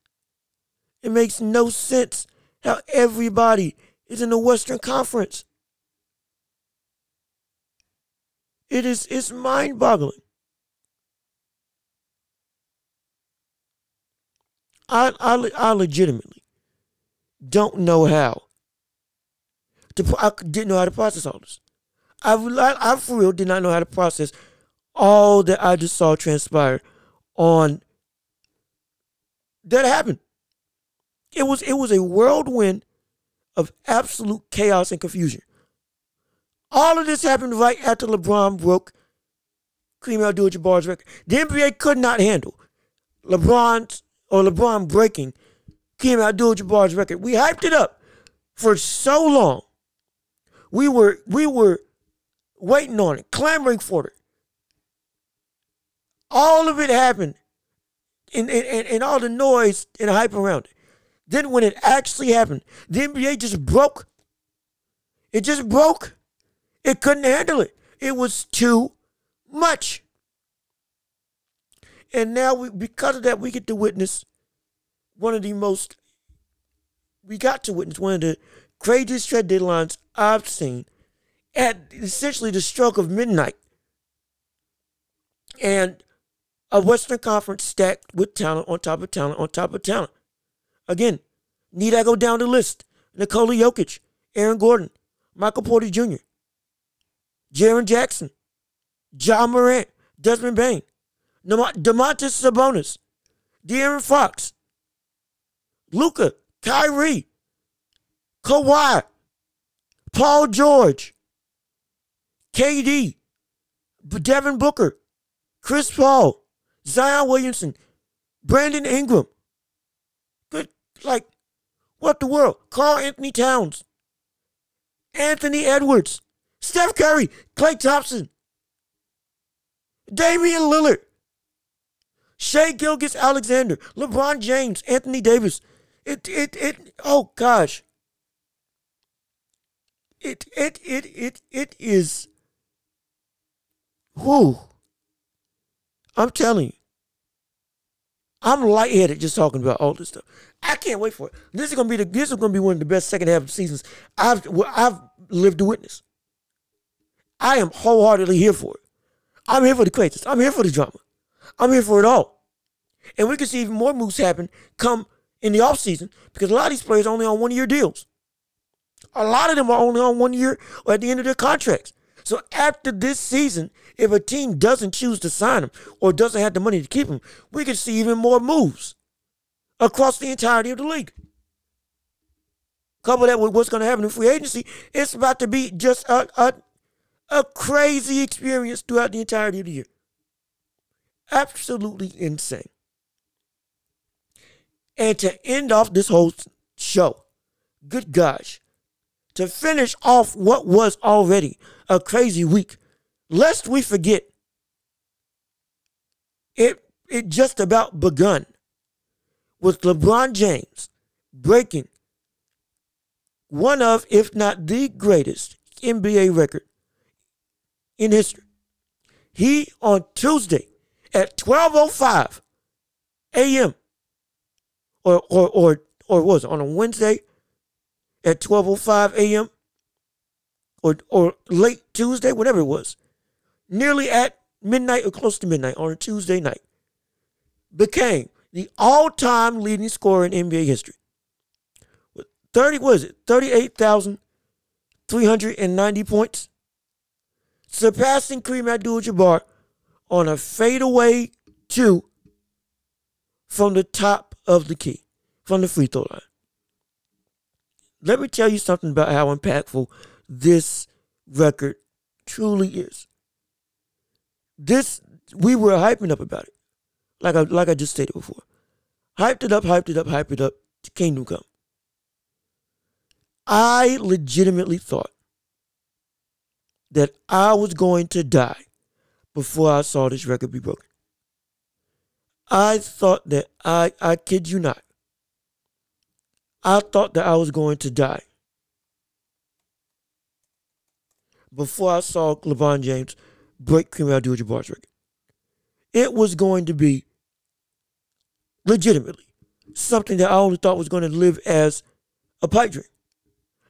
It makes no sense how everybody is in the Western Conference. It is it's mind-boggling. I, I, I legitimately don't know how. To, I didn't know how to process all this. I, I for real did not know how to process all that I just saw transpire on that happened. It was it was a whirlwind of absolute chaos and confusion. All of this happened right after LeBron broke Kareem Abdul-Jabbar's record. The NBA could not handle LeBron's or LeBron breaking Kareem Abdul-Jabbar's record. We hyped it up for so long. We were we were waiting on it, clamoring for it. All of it happened and, and, and all the noise and hype around it. Then when it actually happened, the NBA just broke. It just broke. It couldn't handle it. It was too much. And now, we, because of that, we get to witness one of the most, we got to witness one of the craziest trade deadlines I've seen at essentially the stroke of midnight. And a Western Conference stacked with talent on top of talent on top of talent. Again, need I go down the list? Nikola Jokic, Aaron Gordon, Michael Porter Jr., Jaren Jackson, Ja Morant, Desmond Bane, Domantas Sabonis, De'Aaron Fox, Luka, Kyrie, Kawhi, Paul George, KD, Devin Booker, Chris Paul, Zion Williamson, Brandon Ingram. Like, what the world? Karl-Anthony Towns, Anthony Edwards, Steph Curry, Klay Thompson, Damian Lillard, Shai Gilgeous-Alexander, LeBron James, Anthony Davis. It, it, it, oh gosh. It, it, it, it, it is Whew. I'm telling you. I'm lightheaded just talking about all this stuff. I can't wait for it. This is gonna be the this is gonna be one of the best second half seasons I've I've lived to witness. I am wholeheartedly here for it. I'm here for the craziness. I'm here for the drama. I'm here for it all. And we can see even more moves happen come in the offseason because a lot of these players are only on one year deals. A lot of them are only on one year or at the end of their contracts. So after this season, if a team doesn't choose to sign him or doesn't have the money to keep him, we could see even more moves across the entirety of the league. Couple that with what's going to happen in free agency, it's about to be just a, a, a crazy experience throughout the entirety of the year. Absolutely insane. And to end off this whole show, good gosh, to finish off what was already a crazy week, lest we forget, it it just about begun with LeBron James breaking one of, if not the greatest NBA record in history. He on Tuesday at 12:05 a.m. or or or or was it on a Wednesday at 12:05 a.m. or or late Tuesday, whatever it was, nearly at midnight or close to midnight on a Tuesday night, became the all-time leading scorer in NBA history. With 30 was it 38,390 points, surpassing Kareem Abdul-Jabbar on a fadeaway two from the top of the key, from the free throw line. Let me tell you something about how impactful this record truly is. This we were hyping up about it, like I like I just stated before. Hyped it up, hyped it up, hyped it up. Kingdom come. I legitimately thought that I was going to die before I saw this record be broken. I thought that I I kid you not. I thought that I was going to die before I saw LeBron James break Kareem Abdul-Jabbar's record. It was going to be legitimately something that I only thought was going to live as a pipe dream,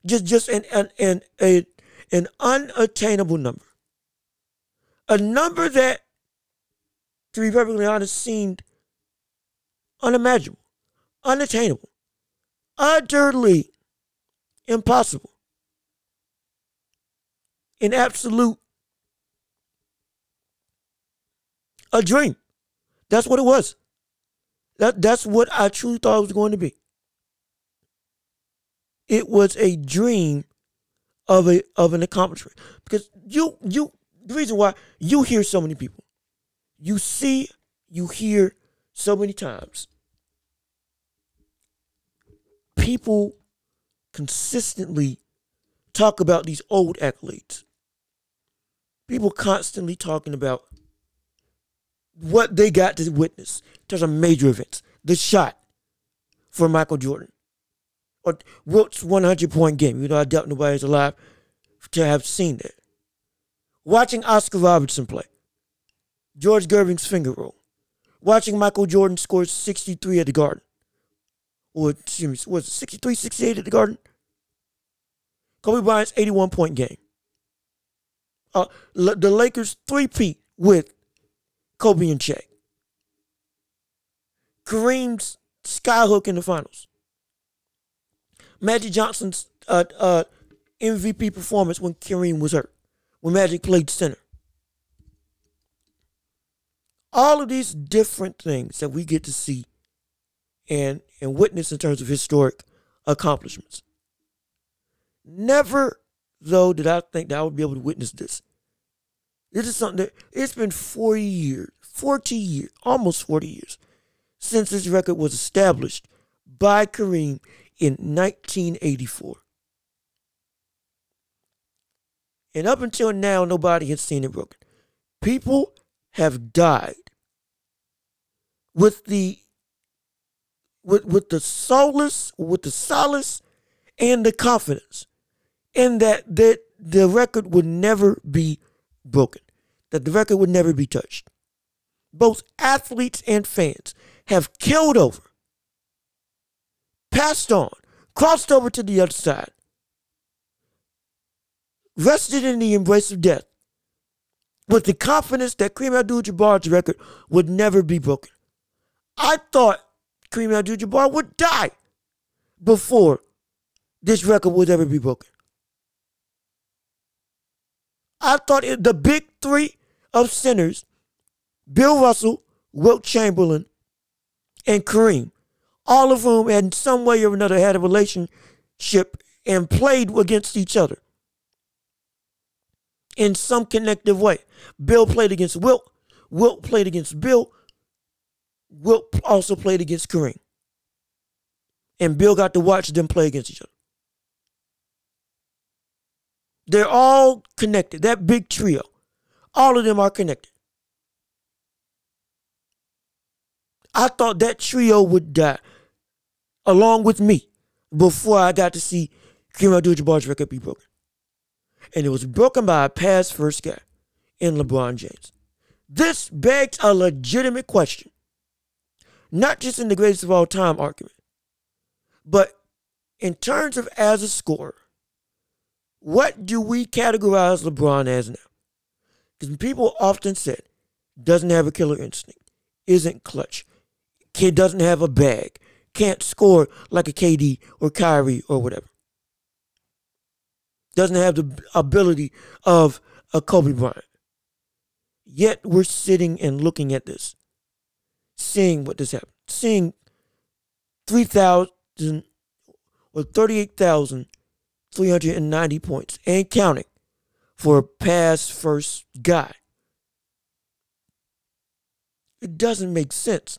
just just an an an, a, an unattainable number, a number that, to be perfectly honest, seemed unimaginable, unattainable utterly impossible. An absolute a dream. That's what it was. That that's what I truly thought it was going to be. It was a dream of a of an accomplishment. Because you you the reason why you hear so many people, you see, you hear so many times people consistently talk about these old accolades. People constantly talking about what they got to witness terms of major events. The shot for Michael Jordan. Or Wilt's 100 point game. You know, I doubt nobody's alive to have seen that. Watching Oscar Robertson play. George Gervin's finger roll. Watching Michael Jordan score 63 at the Garden or excuse me, was it 63, 68 at the Garden? Kobe Bryant's 81 point game. Uh, the Lakers three-peat with Kobe and Shaq. Kareem's skyhook in the finals. Magic Johnson's uh, uh, MVP performance when Kareem was hurt, when Magic played center. All of these different things that we get to see and, and witness in terms of historic accomplishments. Never, though, did I think that I would be able to witness this. This is something that it's been 40 years, 40 years, almost 40 years since this record was established by Kareem in 1984. And up until now, nobody has seen it broken. People have died with the with, with the solace, with the solace and the confidence in that, that the record would never be broken, that the record would never be touched. Both athletes and fans have killed over, passed on, crossed over to the other side, rested in the embrace of death with the confidence that Kareem Abdul-Jabbar's record would never be broken. I thought Kareem Abdul-Jabbar would die before this record would ever be broken. I thought it, the big three of centers, Bill Russell, Wilt Chamberlain, and Kareem, all of whom in some way or another had a relationship and played against each other in some connective way. Bill played against Wilt. Wilt played against Bill. Wilt also played against Kareem. And Bill got to watch them play against each other. They're all connected. That big trio. All of them are connected. I thought that trio would die along with me before I got to see Kareem Abdul-Jabbar's record be broken. And it was broken by a pass first guy in LeBron James. This begs a legitimate question. Not just in the greatest of all time argument, but in terms of as a scorer. What do we categorize LeBron as now? Because people often said, doesn't have a killer instinct, isn't clutch, kid doesn't have a bag, can't score like a KD or Kyrie or whatever. Doesn't have the ability of a Kobe Bryant. Yet we're sitting and looking at this, seeing what this happened, seeing 3,000 or 38,000 390 points and counting for a pass first guy. It doesn't make sense.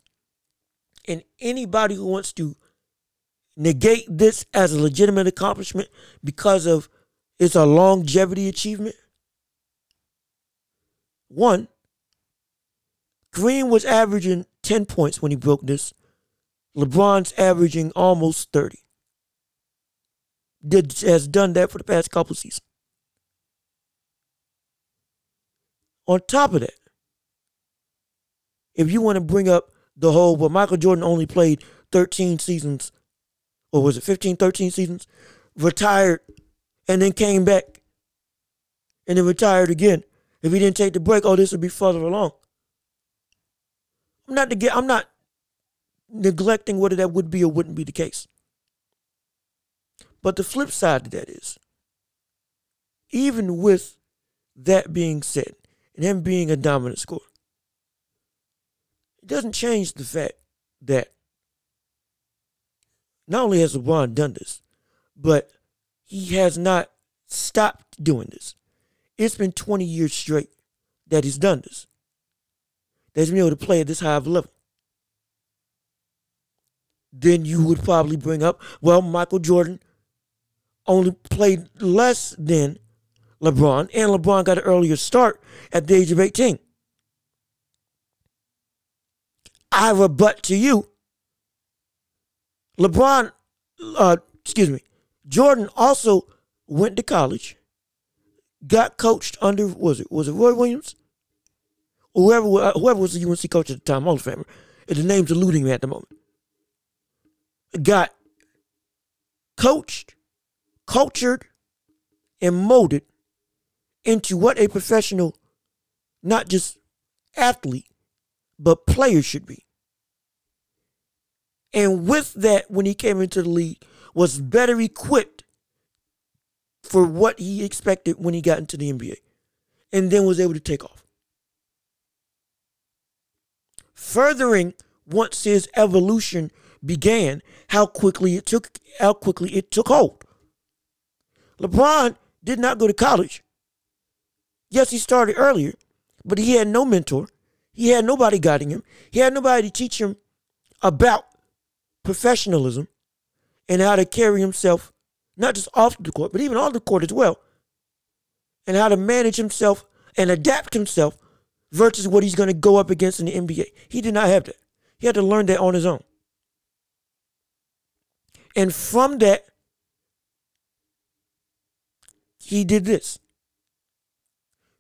And anybody who wants to negate this as a legitimate accomplishment because of it's a longevity achievement. One, Kareem was averaging 10 points when he broke this. LeBron's averaging almost 30 did has done that for the past couple seasons. On top of that, if you want to bring up the whole, but Michael Jordan only played 13 seasons, or was it 15, 13 seasons, retired, and then came back, and then retired again. If he didn't take the break, oh, this would be further along. I'm not to get, I'm not neglecting whether that would be or wouldn't be the case. But the flip side to that is, even with that being said, and him being a dominant scorer, it doesn't change the fact that not only has LeBron done this, but he has not stopped doing this. It's been 20 years straight that he's done this. That he's been able to play at this high of a level. Then you would probably bring up, well, Michael Jordan only played less than LeBron, and LeBron got an earlier start at the age of 18. I rebut to you. LeBron, uh, excuse me, Jordan also went to college, got coached under was it was it Roy Williams, whoever whoever was the UNC coach at the time, Hall of Famer. The name's eluding me at the moment. Got coached cultured and molded into what a professional, not just athlete, but player should be. And with that, when he came into the league, was better equipped for what he expected when he got into the NBA. And then was able to take off. Furthering once his evolution began, how quickly it took how quickly it took hold. LeBron did not go to college. Yes, he started earlier, but he had no mentor. He had nobody guiding him. He had nobody to teach him about professionalism and how to carry himself, not just off the court, but even on the court as well, and how to manage himself and adapt himself versus what he's going to go up against in the NBA. He did not have that. He had to learn that on his own. And from that, he did this.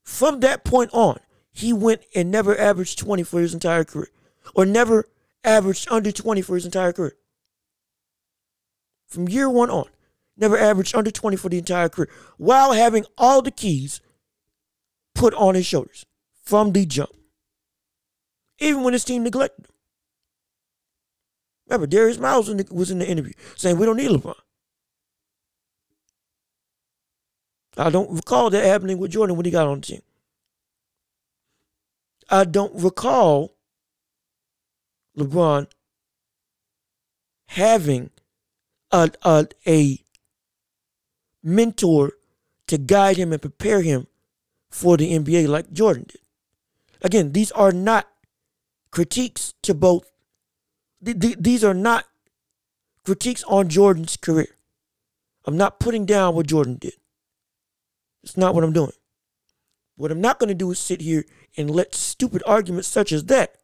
From that point on, he went and never averaged 20 for his entire career, or never averaged under 20 for his entire career. From year one on, never averaged under 20 for the entire career, while having all the keys put on his shoulders from the jump. Even when his team neglected him. Remember, Darius Miles was in the interview saying, We don't need LeBron. I don't recall that happening with Jordan when he got on the team. I don't recall LeBron having a, a, a mentor to guide him and prepare him for the NBA like Jordan did. Again, these are not critiques to both. These are not critiques on Jordan's career. I'm not putting down what Jordan did. It's not what I'm doing. What I'm not going to do is sit here and let stupid arguments such as that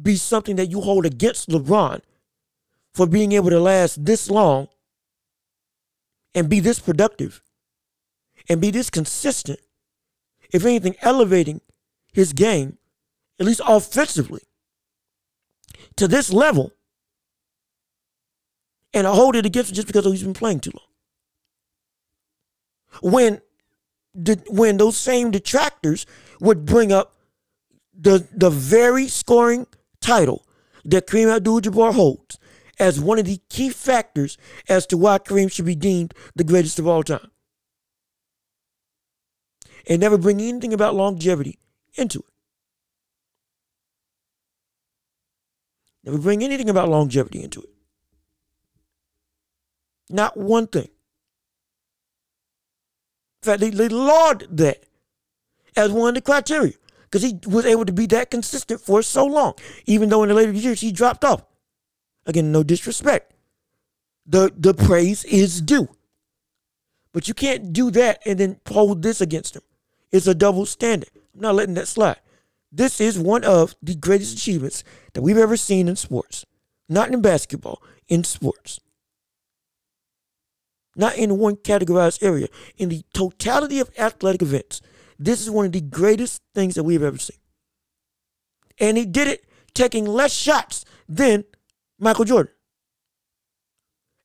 be something that you hold against LeBron for being able to last this long and be this productive and be this consistent. If anything, elevating his game, at least offensively, to this level. And I hold it against him just because he's been playing too long. When the, when those same detractors would bring up the the very scoring title that Kareem Abdul-Jabbar holds as one of the key factors as to why Kareem should be deemed the greatest of all time. And never bring anything about longevity into it. Never bring anything about longevity into it. Not one thing. Fact, they, they laud that as one of the criteria because he was able to be that consistent for so long, even though in the later years he dropped off. Again, no disrespect. The the praise is due. But you can't do that and then hold this against him. It's a double standard. I'm not letting that slide. This is one of the greatest achievements that we've ever seen in sports. Not in basketball, in sports. Not in one categorized area. In the totality of athletic events, this is one of the greatest things that we've ever seen. And he did it taking less shots than Michael Jordan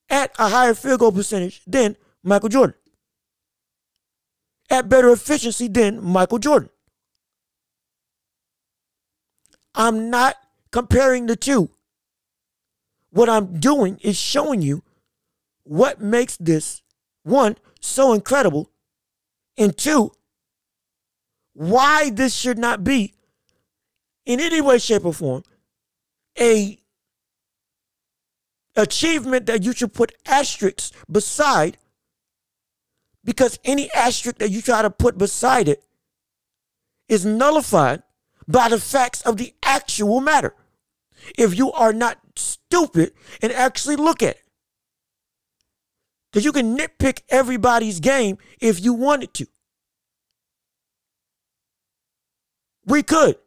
at a higher field goal percentage than Michael Jordan, at better efficiency than Michael Jordan. I'm not comparing the two. What I'm doing is showing you what makes this one so incredible, and two, why this should not be in any way, shape, or form a achievement that you should put asterisks beside because any asterisk that you try to put beside it is nullified by the facts of the actual matter. If you are not stupid and actually look at it. Because you can nitpick everybody's game if you wanted to. We could.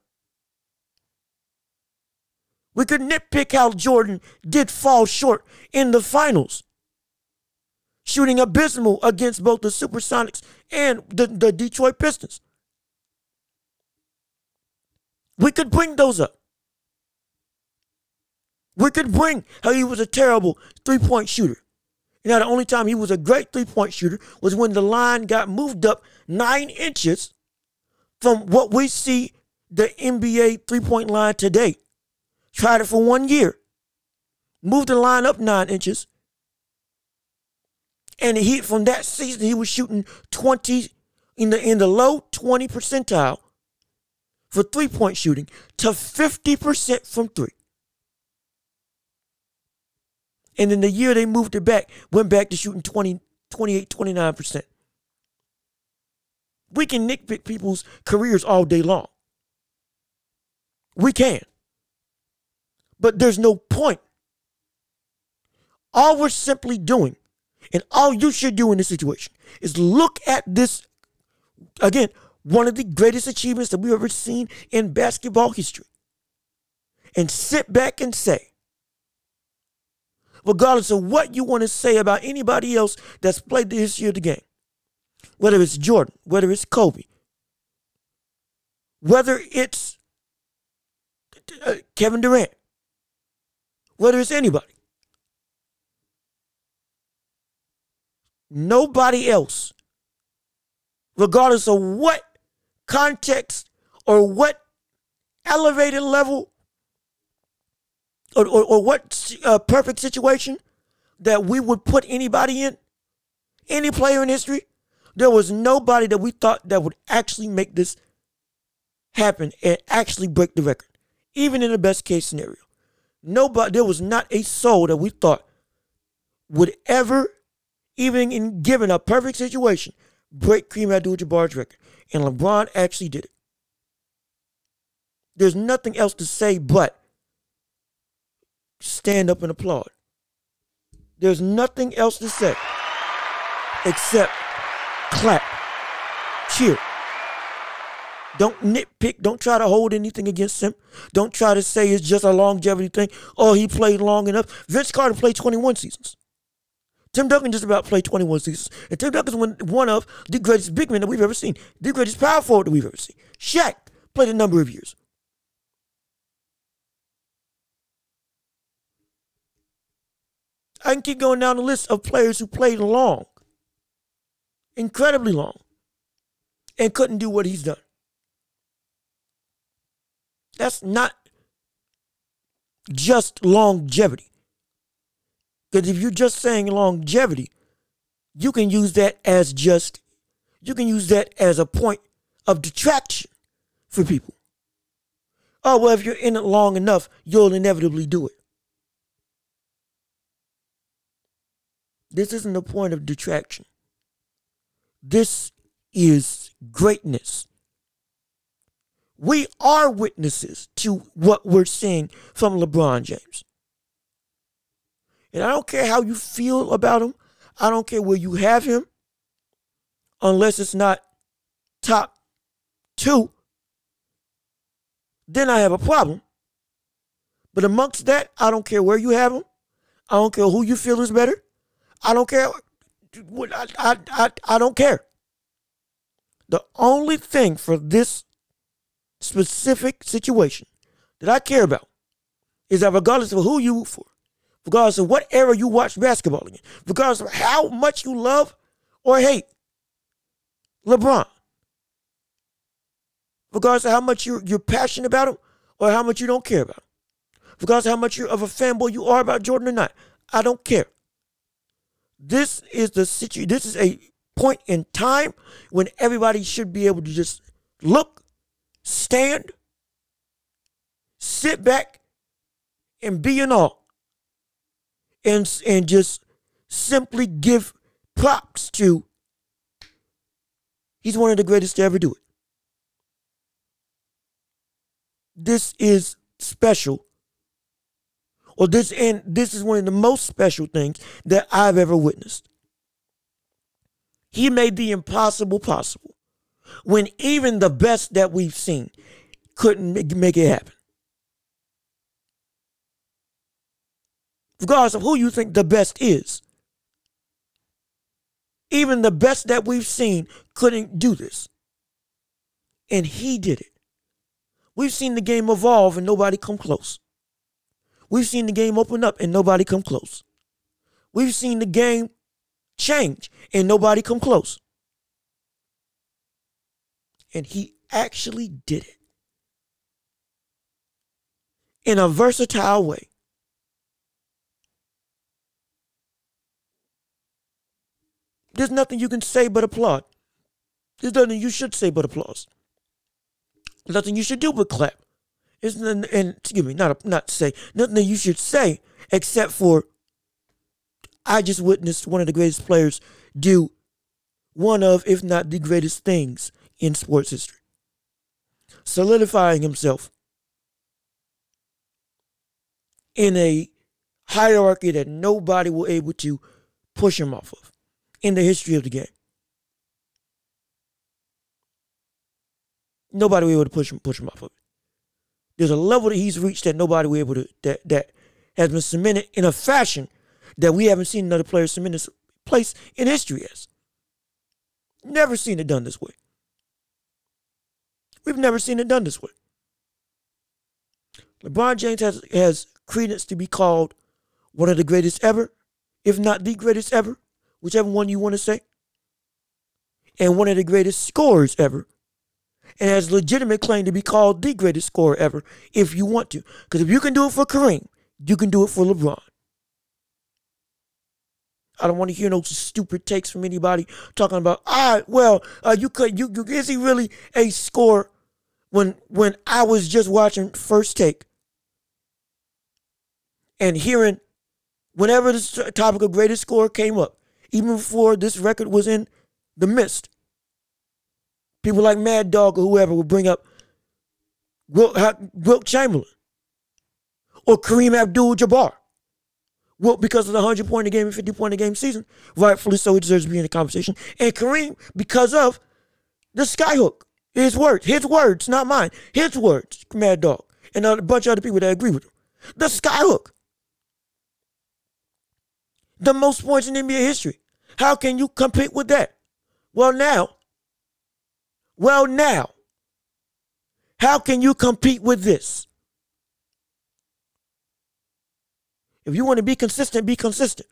We could nitpick how Jordan did fall short in the finals, shooting abysmal against both the Supersonics and the, the Detroit Pistons. We could bring those up. We could bring how he was a terrible three point shooter. Know, the only time he was a great three point shooter was when the line got moved up nine inches from what we see the NBA three point line today. Tried it for one year. Moved the line up nine inches. And he from that season he was shooting 20 in the in the low 20 percentile for three point shooting to 50% from three. And then the year they moved it back, went back to shooting 20, 28, 29%. We can nitpick people's careers all day long. We can. But there's no point. All we're simply doing, and all you should do in this situation, is look at this again, one of the greatest achievements that we've ever seen in basketball history, and sit back and say, regardless of what you want to say about anybody else that's played the history of the game, whether it's Jordan, whether it's Kobe, whether it's uh, Kevin Durant, whether it's anybody. Nobody else, regardless of what context or what elevated level or, or, or what uh, perfect situation that we would put anybody in, any player in history, there was nobody that we thought that would actually make this happen and actually break the record, even in the best case scenario. Nobody, there was not a soul that we thought would ever, even in given a perfect situation, break Kareem Abdul-Jabbar's record, and LeBron actually did it. There's nothing else to say but stand up and applaud. There's nothing else to say except clap, cheer. Don't nitpick. Don't try to hold anything against him. Don't try to say it's just a longevity thing. Oh, he played long enough. Vince Carter played 21 seasons. Tim Duncan just about played 21 seasons. And Tim Duncan's one, of the greatest big men that we've ever seen, the greatest power forward that we've ever seen. Shaq played a number of years. I can keep going down the list of players who played long, incredibly long, and couldn't do what he's done. That's not just longevity. Because if you're just saying longevity, you can use that as just, you can use that as a point of detraction for people. Oh, well, if you're in it long enough, you'll inevitably do it. This isn't a point of detraction. This is greatness. We are witnesses to what we're seeing from LeBron James. And I don't care how you feel about him. I don't care where you have him, unless it's not top two. Then I have a problem. But amongst that, I don't care where you have him. I don't care who you feel is better. I don't care. I, I, I, I don't care. The only thing for this specific situation that I care about is that regardless of who you root for, regardless of what era you watch basketball in, regardless of how much you love or hate LeBron, regardless of how much you're, you're passionate about him or how much you don't care about him, regardless of how much you're of a fanboy you are about Jordan or not, I don't care. This is the situation. This is a point in time when everybody should be able to just look, stand, sit back, and be in awe, and and just simply give props to. He's one of the greatest to ever do it. This is special or this and this is one of the most special things that I've ever witnessed. He made the impossible possible when even the best that we've seen couldn't make it happen. Regardless of who you think the best is, even the best that we've seen couldn't do this. And he did it. We've seen the game evolve and nobody come close. We've seen the game open up and nobody come close. We've seen the game change and nobody come close. And he actually did it in a versatile way. There's nothing you can say but applaud. There's nothing you should say but applause. Nothing you should do but clap. It's and excuse me, not a, not to say nothing that you should say except for I just witnessed one of the greatest players do one of, if not the greatest things in sports history. Solidifying himself in a hierarchy that nobody will able to push him off of in the history of the game. Nobody will be able to push him push him off of it. There's a level that he's reached that nobody will able to that that has been cemented in a fashion that we haven't seen another player cement this place in history as. Never seen it done this way. We've never seen it done this way. LeBron James has, has credence to be called one of the greatest ever, if not the greatest ever, whichever one you want to say, and one of the greatest scorers ever, and has legitimate claim to be called the greatest scorer ever if you want to. Because if you can do it for Kareem, you can do it for LeBron. I don't want to hear no stupid takes from anybody talking about, ah, well, uh, you could, you, you, is he really a scorer when, when I was just watching first take and hearing whenever the topic of greatest score came up, even before this record was in the midst, people like Mad Dog or whoever would bring up Wilt, Wilt Chamberlain or Kareem Abdul Jabbar. Well, because of the 100 point a game and 50 point a game season, rightfully so, he deserves to be in the conversation. And Kareem, because of the skyhook, his words, his words, not mine, his words, Mad Dog, and a bunch of other people that agree with him. The skyhook. The most points in NBA history. How can you compete with that? Well, now, well, now, how can you compete with this? If you want to be consistent, be consistent.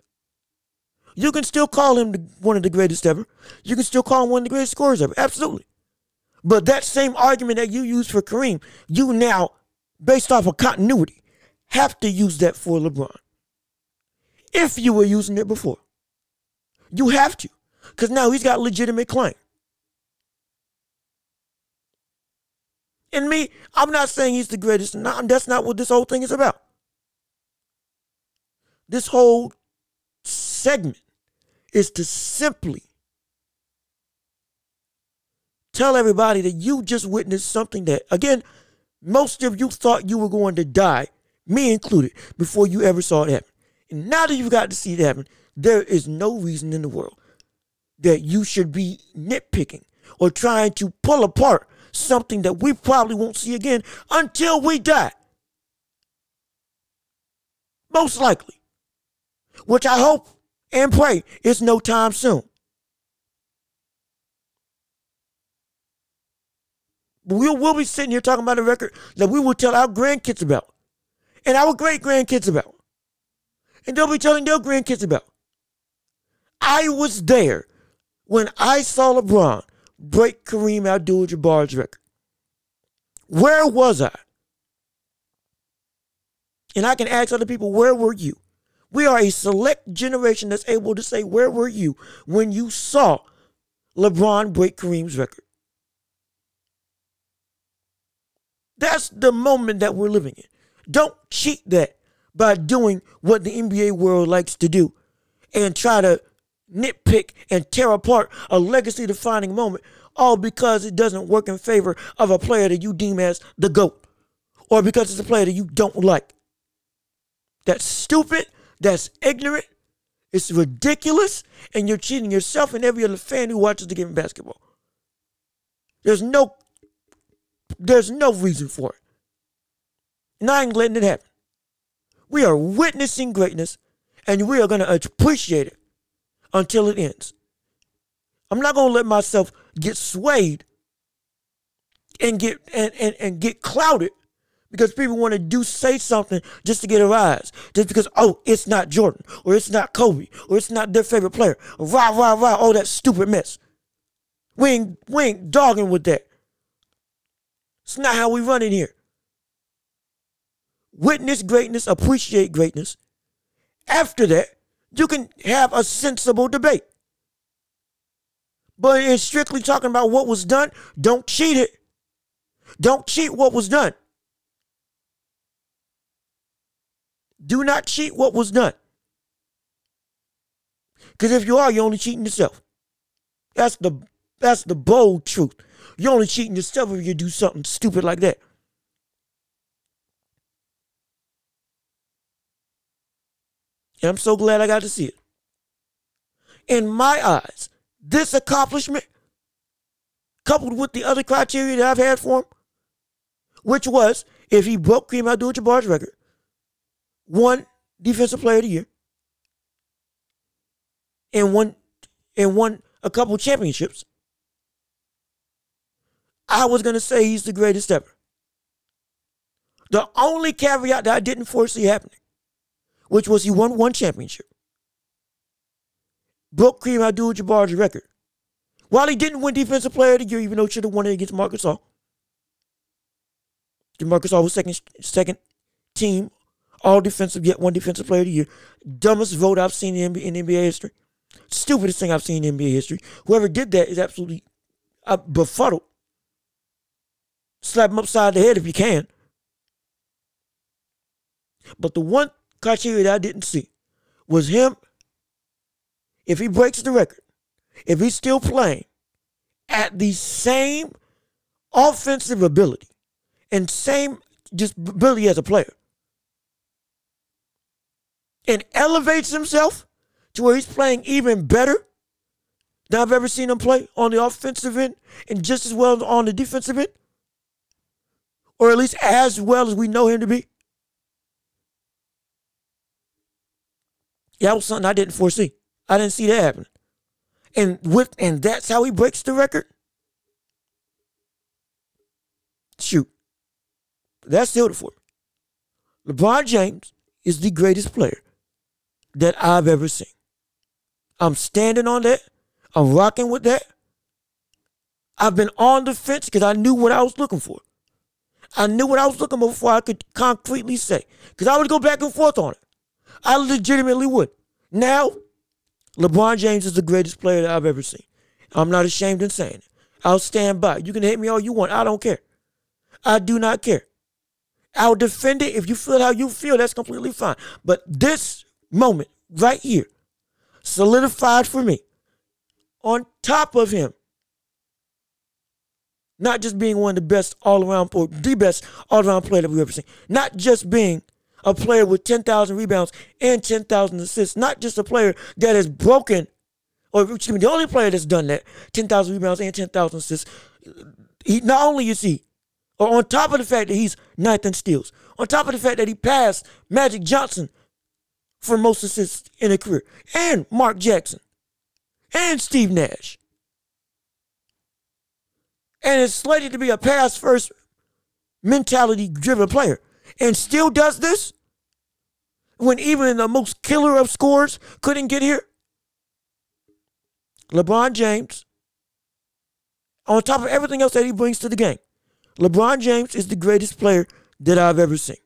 You can still call him one of the greatest ever. You can still call him one of the greatest scorers ever. Absolutely. But that same argument that you used for Kareem, you now, based off of continuity, have to use that for LeBron. If you were using it before, you have to. Because now he's got legitimate claim. And me, I'm not saying he's the greatest. Not, that's not what this whole thing is about. This whole segment is to simply tell everybody that you just witnessed something that, again, most of you thought you were going to die, me included, before you ever saw it happen. And now that you've got to see it happen, there is no reason in the world that you should be nitpicking or trying to pull apart something that we probably won't see again until we die. Most likely which I hope and pray is no time soon. We'll, we'll be sitting here talking about a record that we will tell our grandkids about and our great grandkids about. And they'll be telling their grandkids about. I was there when I saw LeBron break Kareem Abdul Jabbar's record. Where was I? And I can ask other people, where were you? We are a select generation that's able to say, Where were you when you saw LeBron break Kareem's record? That's the moment that we're living in. Don't cheat that by doing what the NBA world likes to do and try to nitpick and tear apart a legacy defining moment, all because it doesn't work in favor of a player that you deem as the GOAT or because it's a player that you don't like. That's stupid that's ignorant, it's ridiculous, and you're cheating yourself and every other fan who watches the game of basketball. There's no there's no reason for it. And I ain't letting it happen. We are witnessing greatness and we are going to appreciate it until it ends. I'm not going to let myself get swayed and get and, and, and get clouded because people want to do say something just to get a rise. Just because, oh, it's not Jordan, or it's not Kobe, or it's not their favorite player. Rah, rah, rah, all that stupid mess. We ain't, we ain't dogging with that. It's not how we run in here. Witness greatness, appreciate greatness. After that, you can have a sensible debate. But in strictly talking about what was done, don't cheat it. Don't cheat what was done. Do not cheat what was done. Because if you are, you're only cheating yourself. That's the that's the bold truth. You're only cheating yourself if you do something stupid like that. And I'm so glad I got to see it. In my eyes, this accomplishment, coupled with the other criteria that I've had for him, which was if he broke Kareem Abdul-Jabbar's record, one defensive player of the year and one and won a couple championships. I was gonna say he's the greatest ever. The only caveat that I didn't foresee happening, which was he won one championship, broke Kareem Abdul-Jabbar's record. While he didn't win Defensive Player of the Year, even though he should have won it against Marc Gasol. Marc Gasol was second second team All defensive, yet one defensive player of the year. Dumbest vote I've seen in, in NBA history. Stupidest thing I've seen in NBA history. Whoever did that is absolutely uh, befuddled. Slap him upside the head if you can. But the one criteria that I didn't see was him, if he breaks the record, if he's still playing at the same offensive ability and same just ability as a player, and elevates himself to where he's playing even better than I've ever seen him play on the offensive end and just as well on the defensive end, or at least as well as we know him to be. That was something I didn't foresee. I didn't see that happen. And with and that's how he breaks the record. Shoot. That's sealed it for me. LeBron James is the greatest player that I've ever seen. I'm standing on that. I'm rocking with that. I've been on the fence because I knew what I was looking for. I knew what I was looking for before I could concretely say. Because I would go back and forth on it. I legitimately would. Now, LeBron James is the greatest player that I've ever seen. I'm not ashamed in saying it. I'll stand by. You can hate me all you want. I don't care. I do not care. I'll defend it. If you feel how you feel, that's completely fine. But this moment right here solidified for me on top of him not just being one of the best all around or the best all around player that we've ever seen not just being a player with 10,000 rebounds and 10,000 assists, not just a player that has broken, or excuse me, the only player that's done that 10,000 rebounds and 10,000 assists. He, not only is he, or on top of the fact that he's ninth in steals, on top of the fact that he passed Magic Johnson for most assists in a career, and Mark Jackson, and Steve Nash. And is slated to be a pass first mentality driven player and still does this when even the most killer of scores couldn't get here? LeBron James, on top of everything else that he brings to the game, LeBron James is the greatest player that I've ever seen.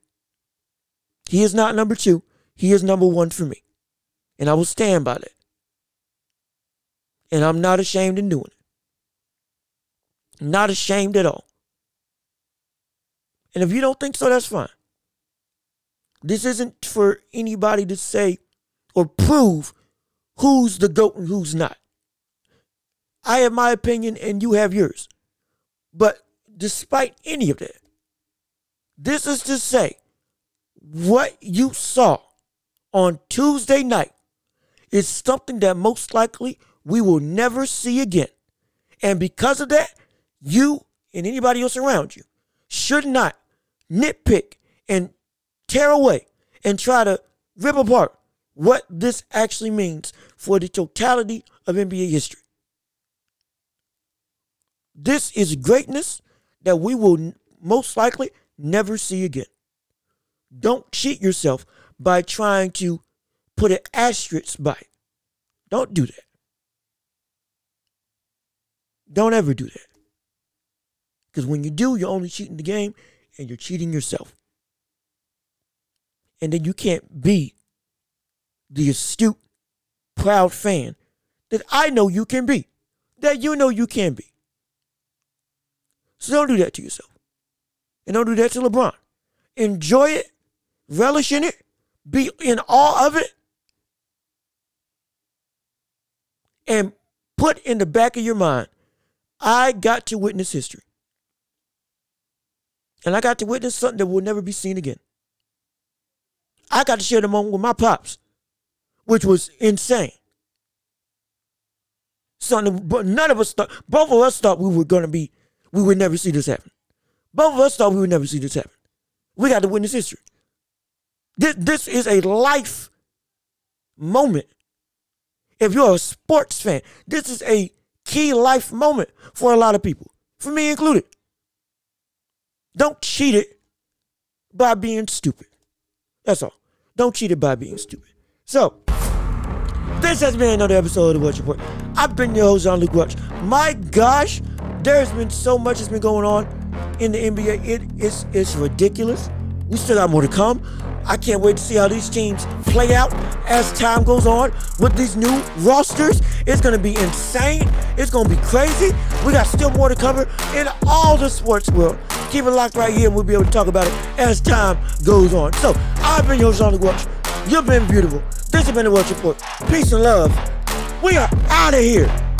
He is not number two. He is number one for me. And I will stand by that. And I'm not ashamed in doing it. Not ashamed at all. And if you don't think so, that's fine. This isn't for anybody to say or prove who's the GOAT and who's not. I have my opinion and you have yours. But despite any of that, this is to say what you saw on Tuesday night is something that most likely we will never see again. And because of that, you and anybody else around you should not nitpick and tear away and try to rip apart what this actually means for the totality of NBA history. This is greatness that we will most likely never see again. Don't cheat yourself by trying to put an asterisk by it. Don't do that. Don't ever do that. Because when you do, you're only cheating the game and you're cheating yourself. And then you can't be the astute, proud fan that I know you can be, that you know you can be. So don't do that to yourself. And don't do that to LeBron. Enjoy it, relish in it, be in awe of it, and put in the back of your mind, I got to witness history. And I got to witness something that will never be seen again. I got to share the moment with my pops, which was insane. Something, but none of us thought, both of us thought we were going to be, we would never see this happen. Both of us thought we would never see this happen. We got to witness history. This, this is a life moment. If you're a sports fan, this is a key life moment for a lot of people, for me included. Don't cheat it by being stupid. That's all. Don't cheat it by being stupid. So, this has been another episode of the Watch Report. I've been your host, Jean Luc Watch. My gosh, there's been so much that's been going on in the NBA. It is it's ridiculous. We still got more to come. I can't wait to see how these teams play out as time goes on with these new rosters. It's going to be insane. It's going to be crazy. We got still more to cover in all the sports world. Keep it locked right here and we'll be able to talk about it as time goes on. So, I've been your Jean Welch. You've been beautiful. This has been the Welch Report. Peace and love. We are out of here.